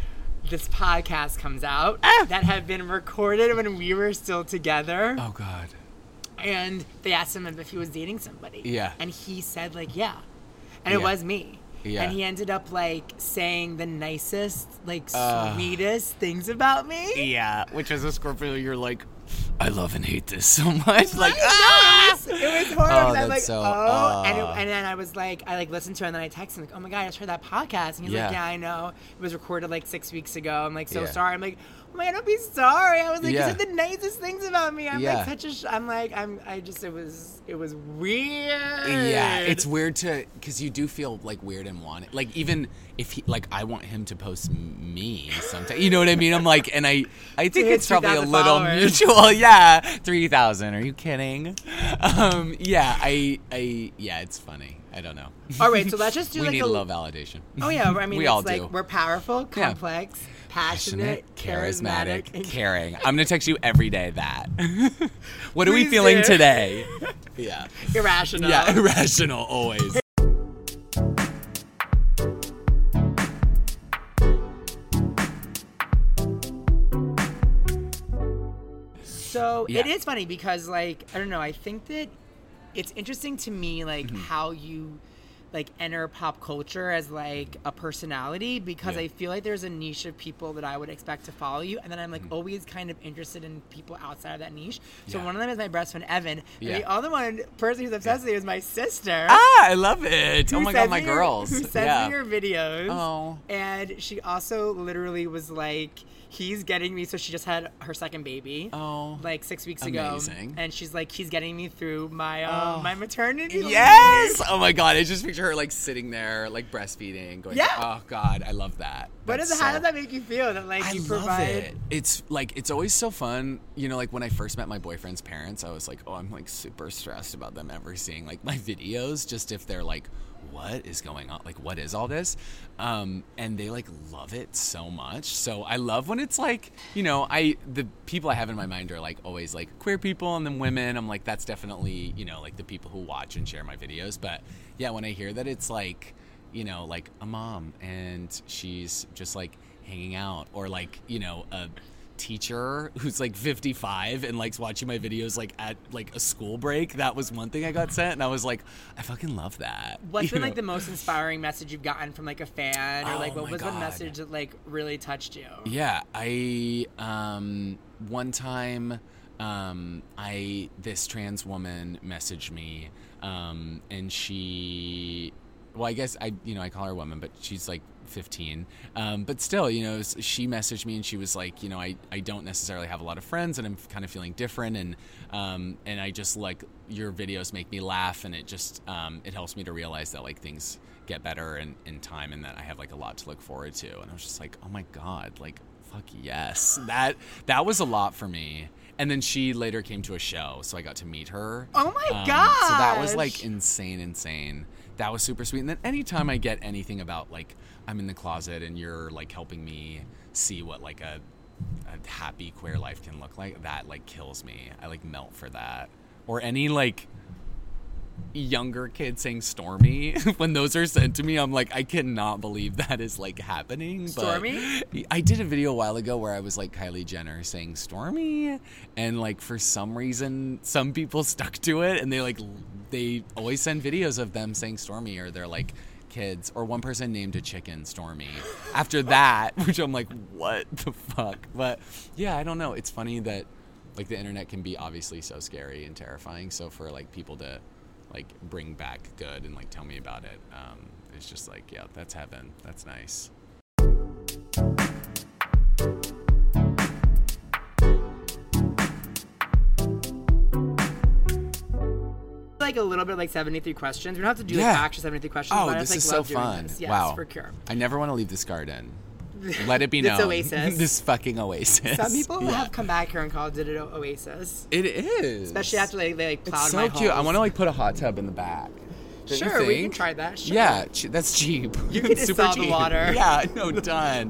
this podcast comes out Ah! that had been recorded when we were still together. Oh God. And they asked him if he was dating somebody. Yeah. And he said, like, yeah. And it Yeah. was me. Yeah. And he ended up, like, saying the nicest, like, Uh. sweetest things about me. Yeah. Which as a Scorpio, you're like, I love and hate this so much. Like, ah! it was, it was horrible. Oh, I'm like, so- oh, and, it, and then I was like, I like listened to it, and then I texted him like, oh my god, I just heard that podcast, and he's Yeah. like, yeah, I know, it was recorded like six weeks ago. I'm like, so Yeah. sorry. I'm like, oh my god, don't be sorry. I was like, Yeah. you said the nicest things about me. I'm Yeah. like such a, sh- I'm like, I'm, I just, it was, it was weird. Yeah, it's weird to because you do feel like weird and want it. Like even if he like, I want him to post me sometimes. You know what I mean? I'm like, and I I think it's probably a little followers. mutual. Yeah, three thousand. Are you kidding? Um, yeah, I I yeah, it's funny. I don't know. All right, so let's just do we like need a a little validation. Oh yeah, I mean, we it's all like do. we're powerful, Yeah. complex, passionate, charismatic, and caring. I'm gonna text you every day that. what are we feeling do. today? Yeah. irrational. Yeah, irrational always. So Yeah. it is funny because like I don't know, I think that it's interesting to me like Mm-hmm. how you like enter pop culture as like a personality because Yeah. I feel like there's a niche of people that I would expect to follow you and then I'm like Mm-hmm. always kind of interested in people outside of that niche. So Yeah. one of them is my best friend Evan. Yeah. And the other one person who's obsessed with you is my sister. Ah, I love it. Oh my god, my me girls. Who sends me your videos. Oh. And she also literally was like, he's getting me. So she just had her second baby. Oh. Like six weeks Amazing. ago. And she's like, he's getting me through my uh, Oh. my maternity. leave." Yes! Oh my god, I just picture her like sitting there, like breastfeeding, going, Yeah. Oh god, I love that. What is how does that make you feel? That like I you love provide. it. It's like it's always so fun. You know, like when I first met my boyfriend's parents, I was like, oh, I'm like super stressed about them ever seeing like my videos, just if they're like, what is going on? Like, what is all this? Um, and they like love it so much. So I love when it's like, you know, I the people I have in my mind are like always like queer people and then women. I'm like, that's definitely you know like the people who watch and share my videos. But yeah, when I hear that it's like you know, like a mom and she's just like hanging out, or like, you know, a teacher who's like 55 and likes watching my videos like at like a school break. That was one thing I got sent, and I was like, I fucking love that. What's You been know? like the most inspiring message you've gotten from like a fan, or Oh like what was God. message that like really touched you? Yeah, I um one time um I this trans woman messaged me um and she well I guess I you know I call her a woman but she's like 15 um, but still you know she messaged me and she was like you know I, I don't necessarily have a lot of friends and I'm kind of feeling different and um, and I just like your videos make me laugh and it just um, it helps me to realize that like things get better in, in time and that I have like a lot to look forward to. And I was just like oh my god like fuck yes. That that was a lot for me. And then she later came to a show so I got to meet her. Oh my Um, so that was like insane insane. That was super sweet. And then anytime I get anything about like I'm in the closet and you're like helping me see what like a a happy queer life can look like that like kills me i like melt for that or any like younger kid saying stormy when those are sent to me i'm like i cannot believe that is like happening but Stormy? i did a video a while ago where i was like kylie jenner saying stormy and like for some reason some people stuck to it and they like they always send videos of them saying stormy or they're like kids or one person named a chicken stormy. After that which i'm like what the fuck? But yeah i don't know. It's funny that like the internet can be obviously so scary and terrifying. So for like people to like bring back good and like tell me about it um it's just like yeah that's heaven. That's nice Like a little bit like 73 questions. We don't have to do Yeah. like actual 73 questions. oh but I this just, is like, so fun Yes, wow for sure. i never want to leave this garden let it be This known oasis. this fucking oasis Some people Yeah. have come back here and called it an oasis, it is especially after they, they like plowed it's so my cute i want to like put a hot tub in the back Don't Sure, we can try that. Sure. Yeah, that's cheap. You can Super the water. Yeah, no, done.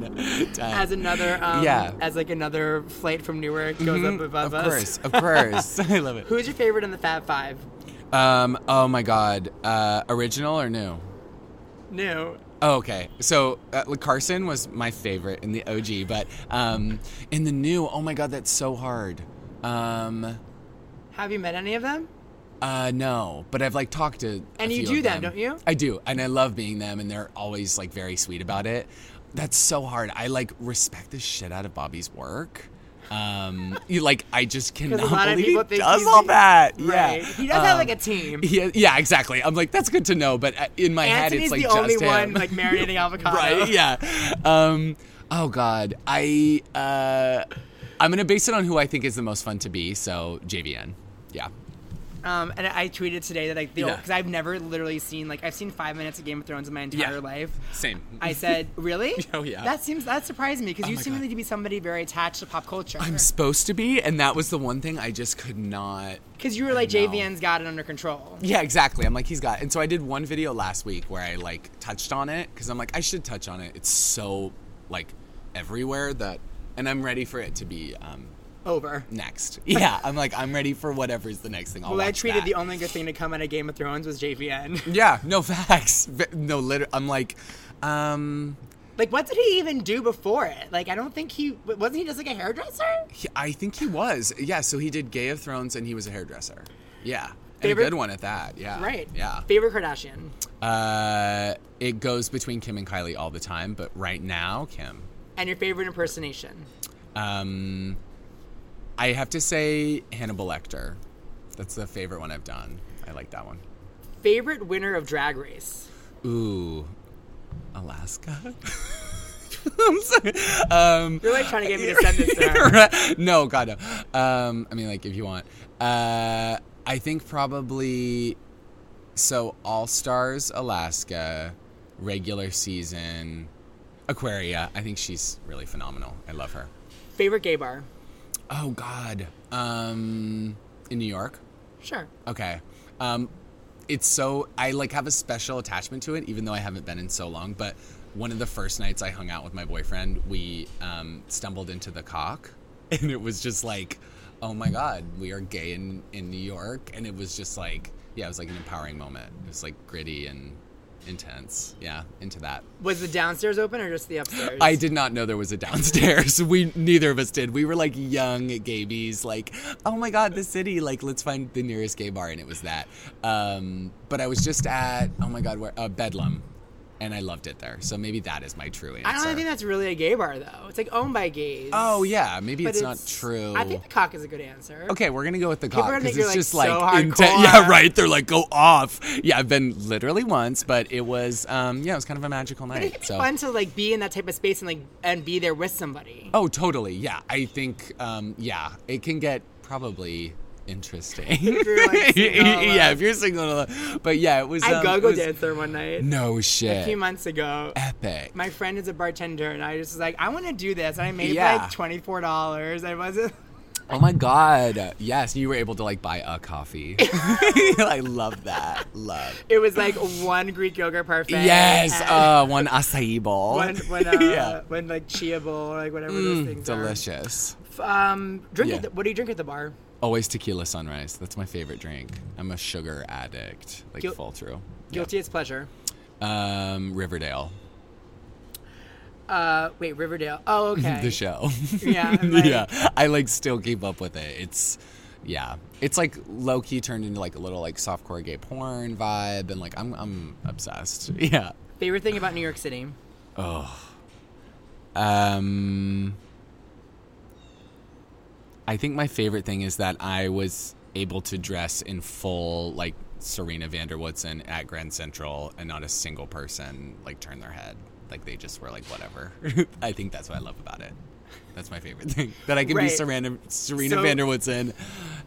done. As another, um, Yeah. as like another flight from Newark goes Mhm, up above of us. Of course, of course. I love it. Who's your favorite in the Fab Five? Um. Oh my God. Uh, original or new? New. Oh, okay. So uh, Carson was my favorite in the OG, but um, in the new, oh my god, that's so hard. Um, Have you met any of them? uh, no, but I've like talked to. And you do of them, don't you? I do, and I love being them, and they're always like very sweet about it. That's so hard. I like respect the shit out of Bobby's work. Um, you like, I just cannot a lot of believe he does all that. Right. Yeah, He does have Um, like a team. he- yeah, exactly. I'm like, that's good to know, but uh, in my head, Antoni's it's like the just only him. one like marinating avocado. right? Yeah. Um, oh God, I uh, I'm gonna base it on who I think is the most fun to be. So JVN. Yeah. Um, and I tweeted today that like the Yeah. because I've never literally seen like I've seen five minutes of Game of Thrones in my entire Yeah. life. Same. I said, really? Oh, yeah. That seems that surprised me because Oh you seem to be somebody very attached to pop culture. I'm supposed to be, and that was the one thing I just could not. Because you were like. JVN's got it under control. Yeah, exactly. I'm like, he's got. And so I did one video last week where I like touched on it because I'm like, I should touch on it. It's so like everywhere that, and I'm ready for it to be um, Over. next. Yeah, I'm like, I'm ready for whatever's the next thing. I'll Well, I tweeted that. the only good thing to come out of Game of Thrones was JVN. Yeah, no facts. No, literally, I'm like, um, like, what did he even do before it? Like, I don't think he wasn't he just like a hairdresser. he, I think he was. Yeah, so he did Gay of Thrones and he was a hairdresser. Yeah. And Favorite- a good one at that. Yeah. Right. Yeah. Favorite Kardashian. Uh, it goes between Kim and Kylie all the time, but right now, Kim. And your favorite impersonation. Um, I have to say Hannibal Lecter. That's the favorite one I've done. I like that one. Favorite winner of Drag Race. Ooh, Alaska. I'm sorry. Um, You're like trying to get me to send this to no, God no. Um, I mean, like if you want. Uh, I think probably. So All Stars Alaska, regular season, Aquaria. I think she's really phenomenal. I love her. Favorite gay bar. Oh God. Um, in New York. Sure. Okay. Um, it's so I like have a special attachment to it, even though I haven't been in so long. But one of the first nights I hung out with my boyfriend, we um, stumbled into the cock, and it was just like, oh my god, we are gay in in New York, and it was just like, yeah, it was like an empowering moment. It was like gritty and intense. Yeah, into that. Was the downstairs open or just the upstairs? I did not know there was a downstairs. We neither of us did. We were like young gaybies, like, oh my god, the city, like let's find the nearest gay bar, and it was that. Um, but I was just at oh my god, where uh, Bedlam, and I loved it there. So maybe that is my true answer. I don't think that's really a gay bar though. It's like owned by gays. Oh yeah, maybe But it's, not true. I think the cock is a good answer. Okay, we're gonna go with the People cock because it's just like, like inten- yeah, right. They're like go off. Yeah, I've been literally once, but it was um, yeah, it was kind of a magical night. it'd So fun to like be in that type of space and like and be there with somebody. Oh, totally. Yeah, I think. Um, yeah, it can get probably interesting. If single, yeah, uh, if you're single. But yeah, it was. I um, go-go was- there one night. No shit. A few months ago. Epic. My friend is a bartender, and I just was like, I want to do this. And I made Yeah. like twenty four dollars. I wasn't. oh my god. Yes, you were able to like buy a coffee. I love that. Love. It was like one Greek yogurt parfait. Yes. Uh, one acai bowl. one one uh, yeah. one like chia bowl, or like whatever those Mm, things delicious. are. Um, drink. Yeah. At the, what do you drink at the bar? Always tequila sunrise. That's my favorite drink. I'm a sugar addict. Like Guil- full through. Guilty as pleasure. Um, Riverdale. Uh, wait, Riverdale. Oh, okay. the show. Yeah, like- yeah. I like still keep up with it. It's yeah. It's like low key turned into like a little like softcore gay porn vibe and like I'm I'm obsessed. Yeah. Favorite thing about New York City? Oh. Um I think my favorite thing is that I was able to dress in full like Serena van der Woodsen at Grand Central and not a single person like turned their head. Like they just were like whatever. I think that's what I love about it. That's my favorite thing. That I can be Serena Serena So- van der Woodsen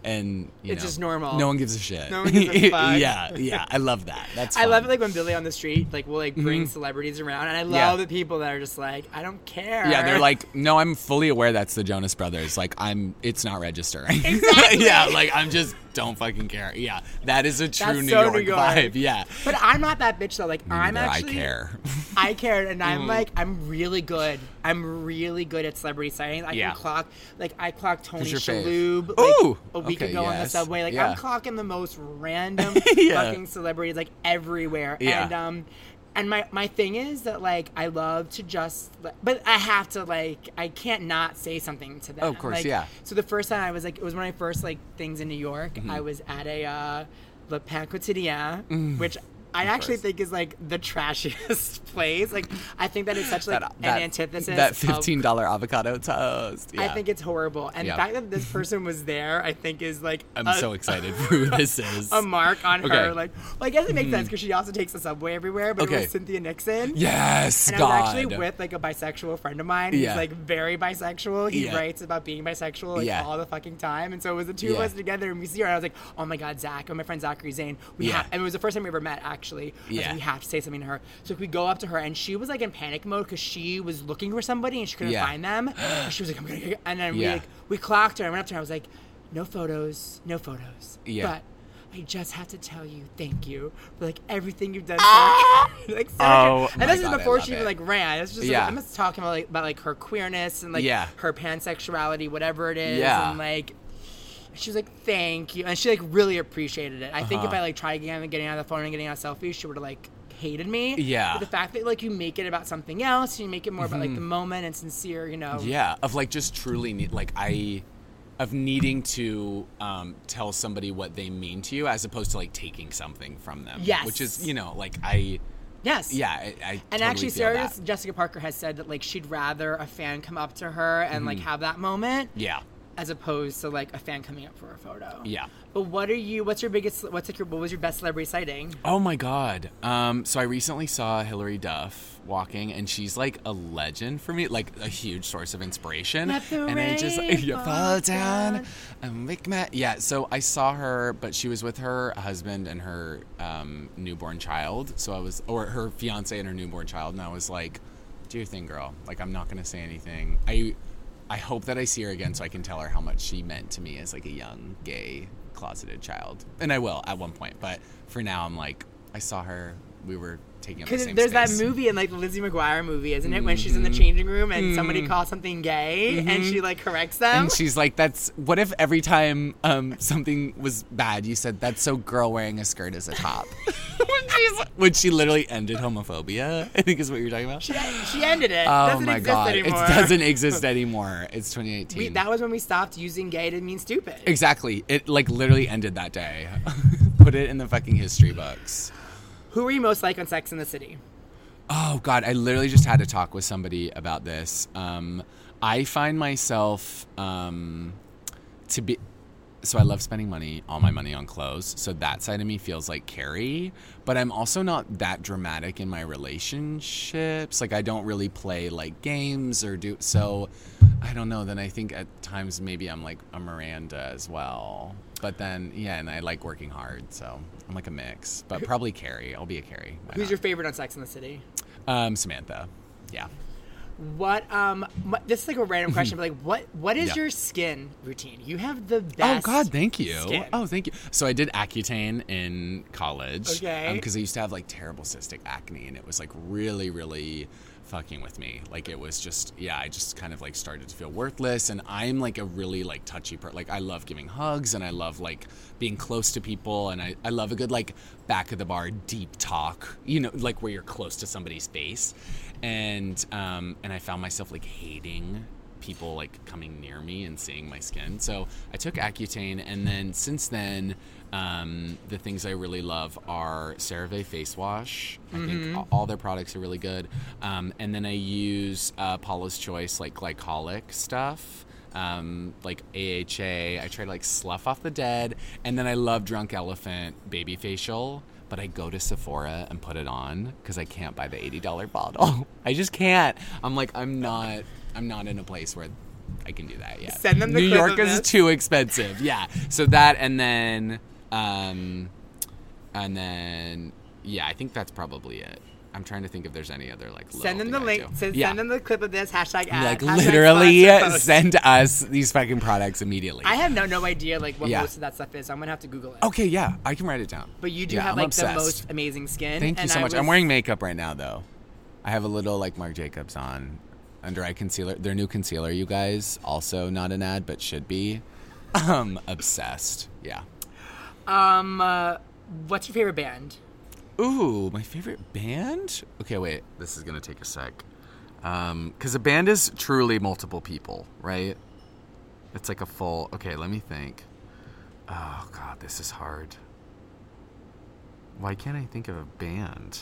and you It's know, just normal. No one gives a shit. No one gives a fuck. yeah, yeah. I love that. That's I love it like when Billy on the street like will like bring mm-hmm. celebrities around, and I love Yeah. the people that are just like, I don't care. Yeah, they're like, no, I'm fully aware that's the Jonas Brothers. Like, I'm, it's not registering. Exactly. yeah, like I'm just don't fucking care. Yeah, that is a true New, so York New York. vibe. Yeah, But I'm not that bitch though. Like I'm actually I care. I cared, and I'm like I'm really good. I'm really good at celebrity sightings. I Yeah. can clock like I clocked Tony Who's your fave? Shalhoub like, a week okay, ago on the subway. Like Yeah. I'm clocking the most random Yeah. fucking celebrities like everywhere. And um and my my thing is that like I love to just, but I have to like I can't not say something to them. Oh, of course, Like, yeah. So the first time I was like, it was one of my first like things in New York. Mm-hmm. I was at a uh, Le Pain Quotidien, which. I actually course. think is like the trashiest place. Like I think that it's such like that, an that, antithesis. that fifteen dollar avocado toast. I think it's horrible, and Yeah. the fact that this person was there, I think, is like I'm a- so excited for who this is. a mark on Okay. her. Like, well, I guess it makes sense mm. because she also takes the subway everywhere. But it was Cynthia Nixon. yes, And God. I was actually with like a bisexual friend of mine. He's Yeah. like very bisexual. He Yeah. writes about being bisexual like Yeah. all the fucking time. And so it was the two of us together and we see her and I was like, oh my god, Zach, and my friend Zachary Zane. We Yeah. have and it was the first time we ever met actually. I was like, Yeah. we have to say something to her. So we go up to her and she was like in panic mode because she was looking for somebody and she couldn't Yeah. find them. and she was like, I'm gonna get and then we Yeah. like we clocked her and I went up to her. I was like, no photos, no photos. Yeah. But I just have to tell you, thank you for like everything you've done. For ah! like, so Oh, and this God, is before love she even like ran. It's just Yeah. like, I'm just talking about like about like her queerness and like Yeah. her pansexuality, whatever it is, Yeah. and like. She was like, "Thank you," and she like really appreciated it. I think if Uh-huh. I like tried again and getting out of the phone and getting out selfies, she would have like hated me. Yeah. But the fact that like you make it about something else, you make it more about like the moment and sincere, you know. Mm-hmm. Yeah, of like just truly need like I of needing to um, tell somebody what they mean to you as opposed to like taking something from them. Yes. Which is, you know, like I Yes. yeah, I, I And totally actually, Sarah. Jessica Parker has said that like she'd rather a fan come up to her and like have that moment Yeah. As opposed to like a fan coming up for a photo. Yeah. But what are you? What's your biggest? What's like your? What was your best celebrity sighting? Oh my god. Um, so I recently saw Hilary Duff walking, and she's like a legend for me, like a huge source of inspiration. Let the and I just rain you fall fall down down. and make my yeah. So I saw her, but she was with her husband and her um, newborn child. So I was, or her fiance and her newborn child, and I was like, "Do your thing, girl. Like I'm not gonna say anything. I." I hope that I see her again so I can tell her how much she meant to me as like a young gay closeted child. And I will at one point, but for now I'm like I saw her. We were taking the Because same there's space. that movie in like the Lizzie McGuire movie, isn't it? When she's in the changing room and somebody calls something gay and she like corrects them. Mm-hmm. And she's like, "That's what if every time um, something was bad, you said that's so girl wearing a skirt as a top." when, she's, when she literally ended homophobia, I think is what you're talking about. she, she ended it. oh doesn't my god, anymore. it doesn't exist anymore. It's 2018. We, that was when we stopped using gay to mean stupid. exactly. It like literally ended that day. Put it in the fucking history books. Who are you most like on Sex in the City? Oh God, I literally just had to talk with somebody about this. Um, I find myself um, to be. So I love spending money, all my money on clothes. So that side of me feels like Carrie, but I'm also not that dramatic in my relationships. Like I don't really play like games or do so. I don't know. Then I think at times maybe I'm like a Miranda as well. But then yeah, and I like working hard, so I'm like a mix. But probably Carrie. I'll be a Carrie. Why Who's not? your favorite on Sex in the City? Um, Samantha. Yeah. What um what, this is like a random question, but like what what is Yeah. your skin routine? You have the best. Oh God, thank you. skin. Oh, thank you. So I did Accutane in college. Okay. Because I used to have like terrible cystic acne, and it was like really, really fucking with me. Like it was just, yeah, I just kind of like started to feel worthless. And I'm like a really like touchy person. Like I love giving hugs, and I love like being close to people, and I I love a good like back of the bar deep talk. You know, like where you're close to somebody's face, and um and I found myself like hating people like coming near me and seeing my skin. So I took Accutane, and then since then, um, the things I really love are CeraVe face wash. I think all their products are really good. Um, and then I use uh, Paula's Choice like glycolic stuff. Um, like AHA, I try to like slough off the dead, and then I love Drunk Elephant baby facial but I go to Sephora and put it on because I can't buy the eighty dollar bottle. I just can't. I'm like I'm not. I'm not in a place where I can do that yet. Send them the New York is too expensive. Yeah. So that and then, um, and then yeah, I think that's probably it. I'm trying to think if there's any other like. Send them the link. Send, yeah. send them the clip of this hashtag ad. like hashtag literally send us these fucking products immediately. I have no no idea like what Yeah. most of that stuff is. I'm gonna have to Google it. okay, yeah, I can write it down. But you do Yeah, have I'm like obsessed. the most amazing skin. Thank you so I much. I'm wearing makeup right now, though. I have a little like Marc Jacobs on under eye concealer. Their new concealer, you guys, also not an ad, but should be. Um, obsessed. Yeah. Um, uh, what's your favorite band? Ooh, my favorite band? Okay, wait. This is gonna take a sec. Um, because a band is truly multiple people, right? It's like a full. Okay, let me think. Oh God, this is hard. Why can't I think of a band?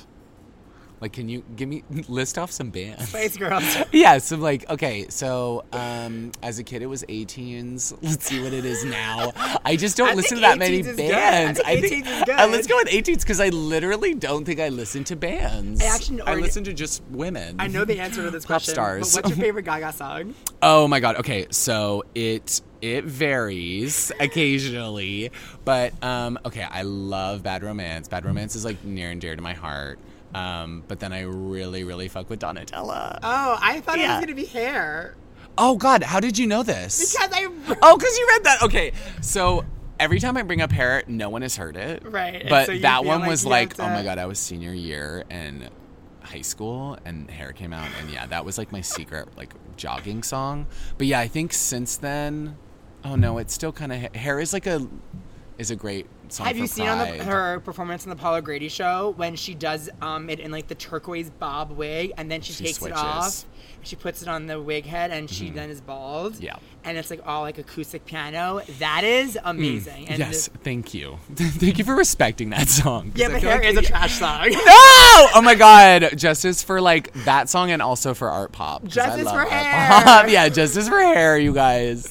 Like, can you give me list off some bands? Spice Girls. yeah, so like, okay, so um, as a kid, it was 18s. Let's see what it is now. I just don't I listen to that many 18s is good. bands. I think 18s is good. uh, let's go with 18s because I literally don't think I listen to bands. I actually I listen to just women. I know the answer to this Pop question. stars. But what's your favorite Gaga song? Oh my god. Okay, so it it varies occasionally, but um okay, I love Bad Romance. Bad Romance is like near and dear to my heart. Um but then I really really fuck with Donatella. Oh, I thought it Yeah. was gonna be hair Oh god, how did you know this? because I. Oh, cuz you read that. Okay. So every time I bring up hair, no one has heard it. Right, But so that one like was like, have oh my god, I was senior year and high school and hair came out and yeah that was like my secret like jogging song but yeah i think since then oh no it's still kind of hair is like a is a great Have you seen on the, her performance on the Paul O'Grady show when she does um, it in like the turquoise bob wig and then she, She takes switches. it off? She puts it on the wig head and she then is bald. Yeah. And it's like all like acoustic piano. That is amazing. And Mm. yes the- thank you thank you for respecting that song. yeah, I but hair like is a trash song. no oh my god justice for like that song and also for art pop Justice for art hair. pop. yeah justice for hair you guys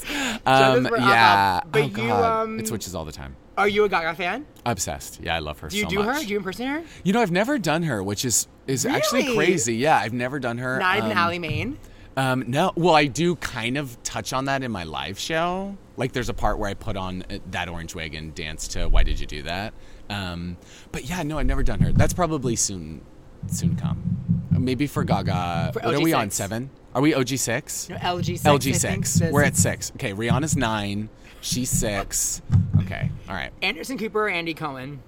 um for art yeah pop. But oh you, um, it switches all the time Are you a Gaga fan? obsessed yeah i love her so. Do you so do much her? Do you impersonate her? You know, I've never done her, which is is actually crazy. Yeah, I've never done her. Not even um, Ally Maine. Um, no, well, I do kind of touch on that in my live show. Like, there's a part where I put on uh, that orange wig and dance to "Why Did You Do That." Um, but yeah, no, I've never done her. That's probably soon, soon come. Maybe for Gaga. For what are we on? Seven? Are we OG six? No, LG six. LG six. We're at six. Okay, Rihanna's nine. She's six. Okay, all right. Anderson Cooper or Andy Cohen.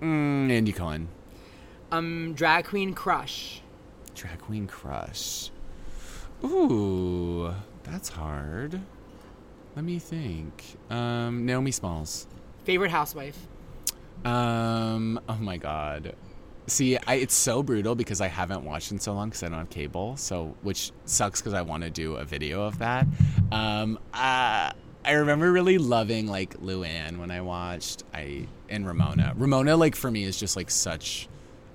Mm, Andy Cohen. Um, drag queen crush. Drag queen crush. Ooh, that's hard. Let me think. Um, Naomi Smalls. Favorite housewife. Um, oh my god. See, I, it's so brutal because I haven't watched in so long because I don't have cable. So, which sucks because I want to do a video of that. Um, uh, I remember really loving like Luann when I watched. I and Ramona. Ramona, like for me, is just like such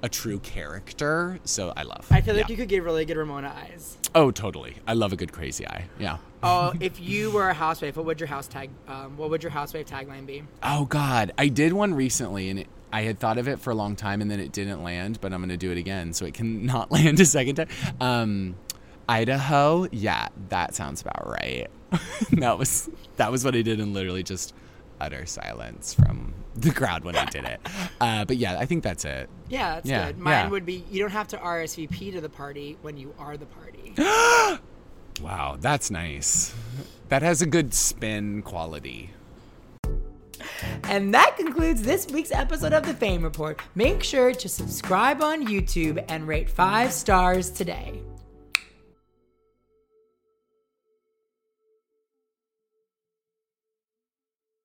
a true character. So I love. I feel like yeah. you could give really good Ramona eyes. Oh, totally. I love a good crazy eye. Yeah. Oh, if you were a housewife, what would your house tag? Um, what would your housewife tagline be? Oh God, I did one recently, and it, I had thought of it for a long time, and then it didn't land. But I'm gonna do it again, so it can not land a second time. Um, Idaho, yeah, that sounds about right. that was that was what I did, and literally just utter silence from the crowd when I did it. Uh, but yeah, I think that's it. Yeah, that's Yeah, good. Mine yeah. would be you don't have to RSVP to the party when you are the party. Wow, that's nice. That has a good spin quality. and that concludes this week's episode of the Fayme Report. Make sure to subscribe on YouTube and rate five stars today.